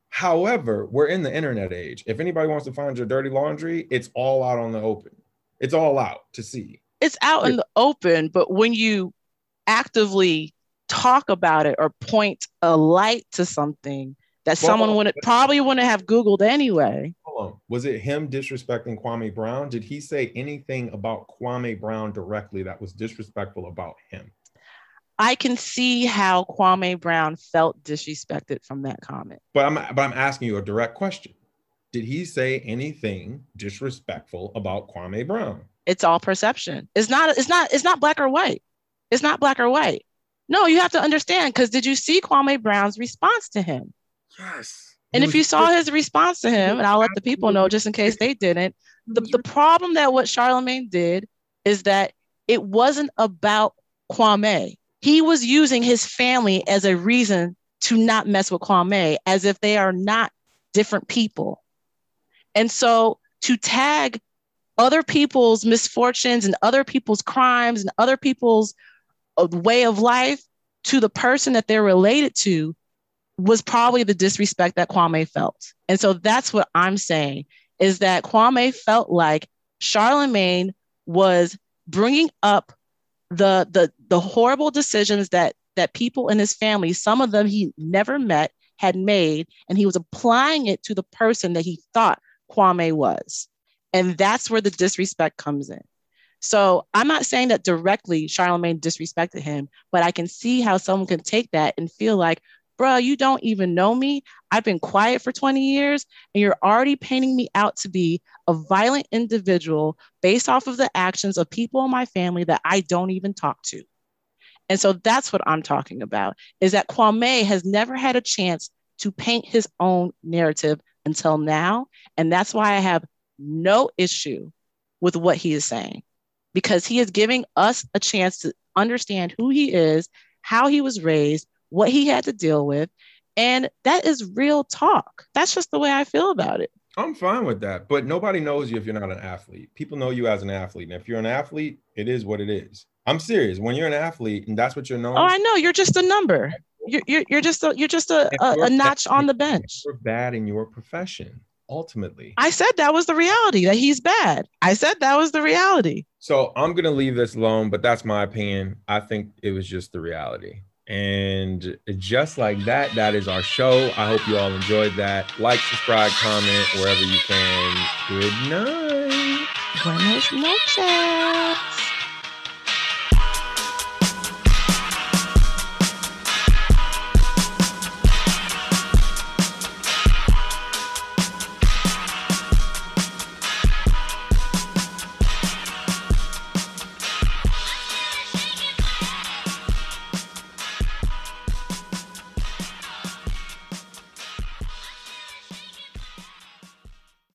However, we're in the internet age. If anybody wants to find your dirty laundry, it's all out on the open. It's all out to see. It's out in the open, but when you actively talk about it or point a light to something that Well, someone would probably wouldn't have Googled anyway. Hold on. Was it him disrespecting Kwame Brown? Did he say anything about Kwame Brown directly that was disrespectful about him? I can see how Kwame Brown felt disrespected from that comment. But I'm but I'm asking you a direct question. Did he say anything disrespectful about Kwame Brown? It's all perception. It's not it's not it's not black or white. It's not black or white. No, you have to understand because did you see Kwame Brown's response to him? Yes. And if you saw his response to him, and I'll let the people know just in case they didn't, the, the problem that what Charlamagne did is that it wasn't about Kwame. He was using his family as a reason to not mess with Kwame, as if they are not different people. And so to tag other people's misfortunes and other people's crimes and other people's way of life to the person that they're related to was probably the disrespect that Kwame felt. And so that's what I'm saying is that Kwame felt like Charlamagne was bringing up the the the horrible decisions that that people in his family, some of them he never met, had made, and he was applying it to the person that he thought Kwame was. And that's where the disrespect comes in. So I'm not saying that directly Charlamagne disrespected him, but I can see how someone can take that and feel like, bro, you don't even know me. I've been quiet for 20 years, and you're already painting me out to be a violent individual based off of the actions of people in my family that I don't even talk to. And so that's what I'm talking about is that Kwame has never had a chance to paint his own narrative until now. And that's why I have no issue with what he is saying because he is giving us a chance to understand who he is, how he was raised, what he had to deal with. And that is real talk. That's just the way I feel about it. I'm fine with that, but nobody knows you if you're not an athlete. People know you as an athlete. And if you're an athlete, it is what it is. I'm serious. When you're an athlete and that's what you're known. Oh, I know. You're just a number. You're, you're, you're just a you're just a, a, a notch on the bench. You're bad in your profession. Ultimately, I said that was the reality that he's bad. I said that was the reality. So I'm gonna leave this alone, but that's my opinion. I think it was just the reality. And just like that, that is our show. I hope you all enjoyed that. Like, subscribe, comment wherever you can. Good night. Buenas noches.